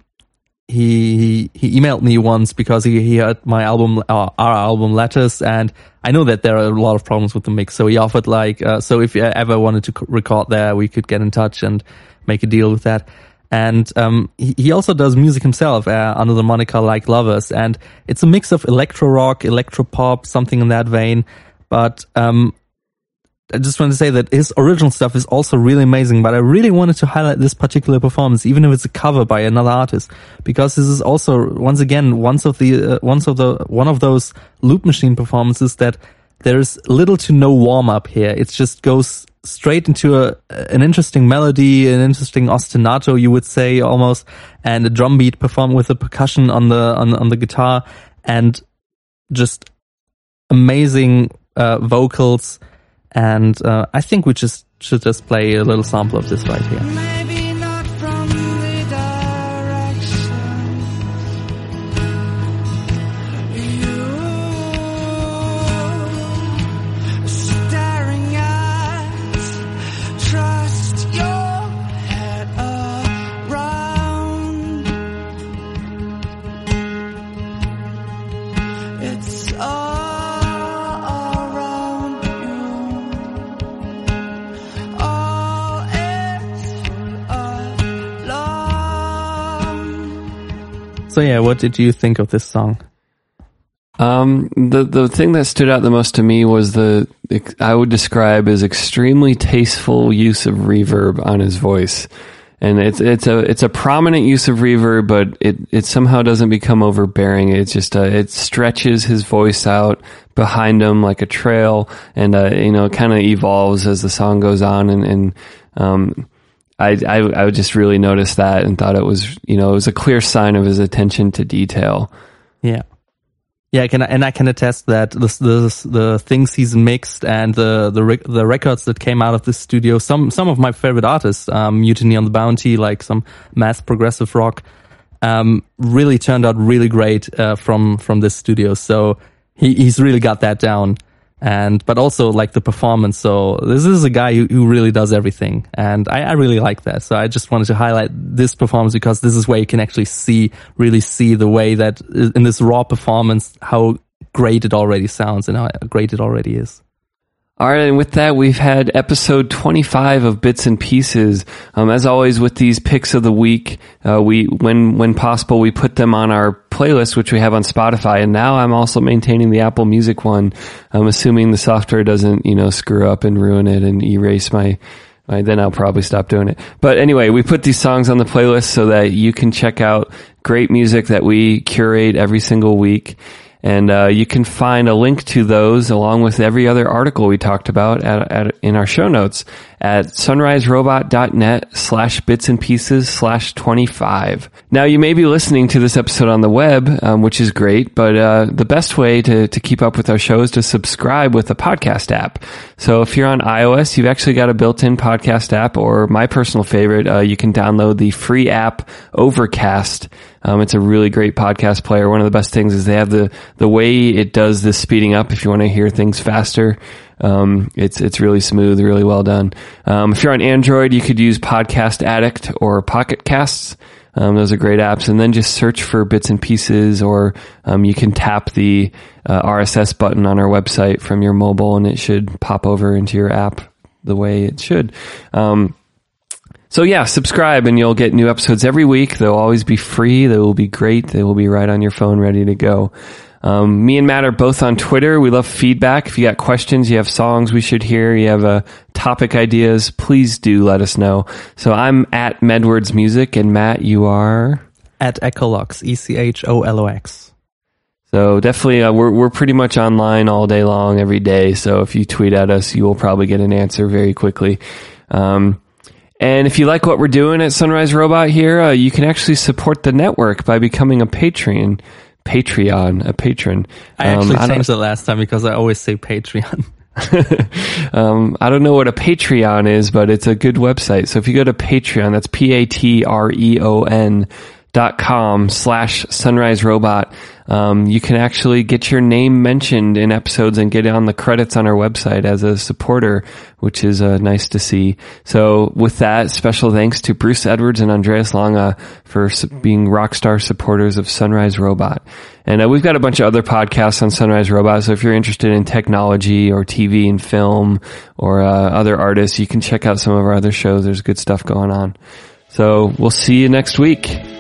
Speaker 2: he, he emailed me once because he, he heard my album, uh, our album Letters. And I know that there are a lot of problems with the mix. So he offered like, uh, so if you ever wanted to record there, we could get in touch and make a deal with that. And um, he, he also does music himself uh, under the moniker Like Lovers, and it's a mix of electro rock, electro pop, something in that vein. But um, I just want to say that his original stuff is also really amazing. But I really wanted to highlight this particular performance, even if it's a cover by another artist, because this is also once again once of the uh, once of the one of those loop machine performances that there's little to no warm up here. It just goes straight into a an interesting melody, an interesting ostinato, you would say almost, and a drum beat performed with the percussion on the on on the guitar, and just amazing uh, vocals. And uh, I think we just should just play a little sample of this right here. So yeah, what did you think of this song?
Speaker 1: Um, the the thing that stood out the most to me was the I would describe as extremely tasteful use of reverb on his voice, and it's it's a it's a prominent use of reverb, but it it somehow doesn't become overbearing. It just uh, it stretches his voice out behind him like a trail, and uh, you know, kind of evolves as the song goes on, and and um. I, I I just really noticed that and thought it was you know it was a clear sign of his attention to detail.
Speaker 2: Yeah. Yeah, I and I can attest that the the, the things he's mixed and the the the records that came out of this studio, some some of my favorite artists, um, Mutiny on the Bounty, like some mass progressive rock, um, really turned out really great uh, from from this studio. So he he's really got that down, and but also like the performance. So this is a guy who, who really does everything, and I, I really like that. So I just wanted to highlight this performance because this is where you can actually see, really see the way that in this raw performance how great it already sounds and how great it already is.
Speaker 1: All right, and with that, we've had episode 25 of Bits and Pieces. Um, as always, with these picks of the week, uh, we, when, when possible, we put them on our playlist, which we have on Spotify. And now I'm also maintaining the Apple Music one. I'm assuming the software doesn't, you know, screw up and ruin it and erase my, my then I'll probably stop doing it. But anyway, we put these songs on the playlist so that you can check out great music that we curate every single week. And uh, you can find a link to those along with every other article we talked about at, at, in our show notes at sunriserobot.net slash bits and pieces slash 25. Now you may be listening to this episode on the web, um, which is great, but uh, the best way to, to keep up with our show is to subscribe with a podcast app. So if you're on iOS, you've actually got a built-in podcast app or my personal favorite, uh, you can download the free app Overcast. Um, it's a really great podcast player. One of the best things is they have the, the way it does the speeding up if you want to hear things faster. Um, it's it's really smooth, really well done. Um, if you're on Android, you could use Podcast Addict or Pocket Casts. Um, those are great apps. And then just search for bits and pieces, or um, you can tap the uh, RSS button on our website from your mobile, and it should pop over into your app the way it should. Um, so yeah, subscribe and you'll get new episodes every week. They'll always be free. They will be great. They will be right on your phone, ready to go. Um, me and Matt are both on Twitter. We love feedback. If you got questions, you have songs we should hear, you have uh, topic ideas, please do let us know. So I'm at Medwards Music, and Matt, you are
Speaker 2: At Echolox, E C H O L O X.
Speaker 1: so definitely uh, we're we're pretty much online all day long, every day. So if you tweet at us, you will probably get an answer very quickly. Um, and if you like what we're doing at Sunrise Robot here, uh, you can actually support the network by becoming a Patreon. Patreon, a patron.
Speaker 2: I actually
Speaker 1: Um,
Speaker 2: changed it last time because I always say Patreon. (laughs) (laughs)
Speaker 1: um, I don't know what a Patreon is, but it's a good website. So if you go to Patreon, that's P-A-T-R-E-O-N dot com slash sunrise robot, um, you can actually get your name mentioned in episodes and get on the credits on our website as a supporter, which is uh, nice to see. So with that, special thanks to Bruce Edwards and Andreas Longa for being rock star supporters of Sunrise Robot. And uh, we've got a bunch of other podcasts on Sunrise Robot. So if you're interested in technology or TV and film or uh, other artists, you can check out some of our other shows. There's good stuff going on. So we'll see you next week.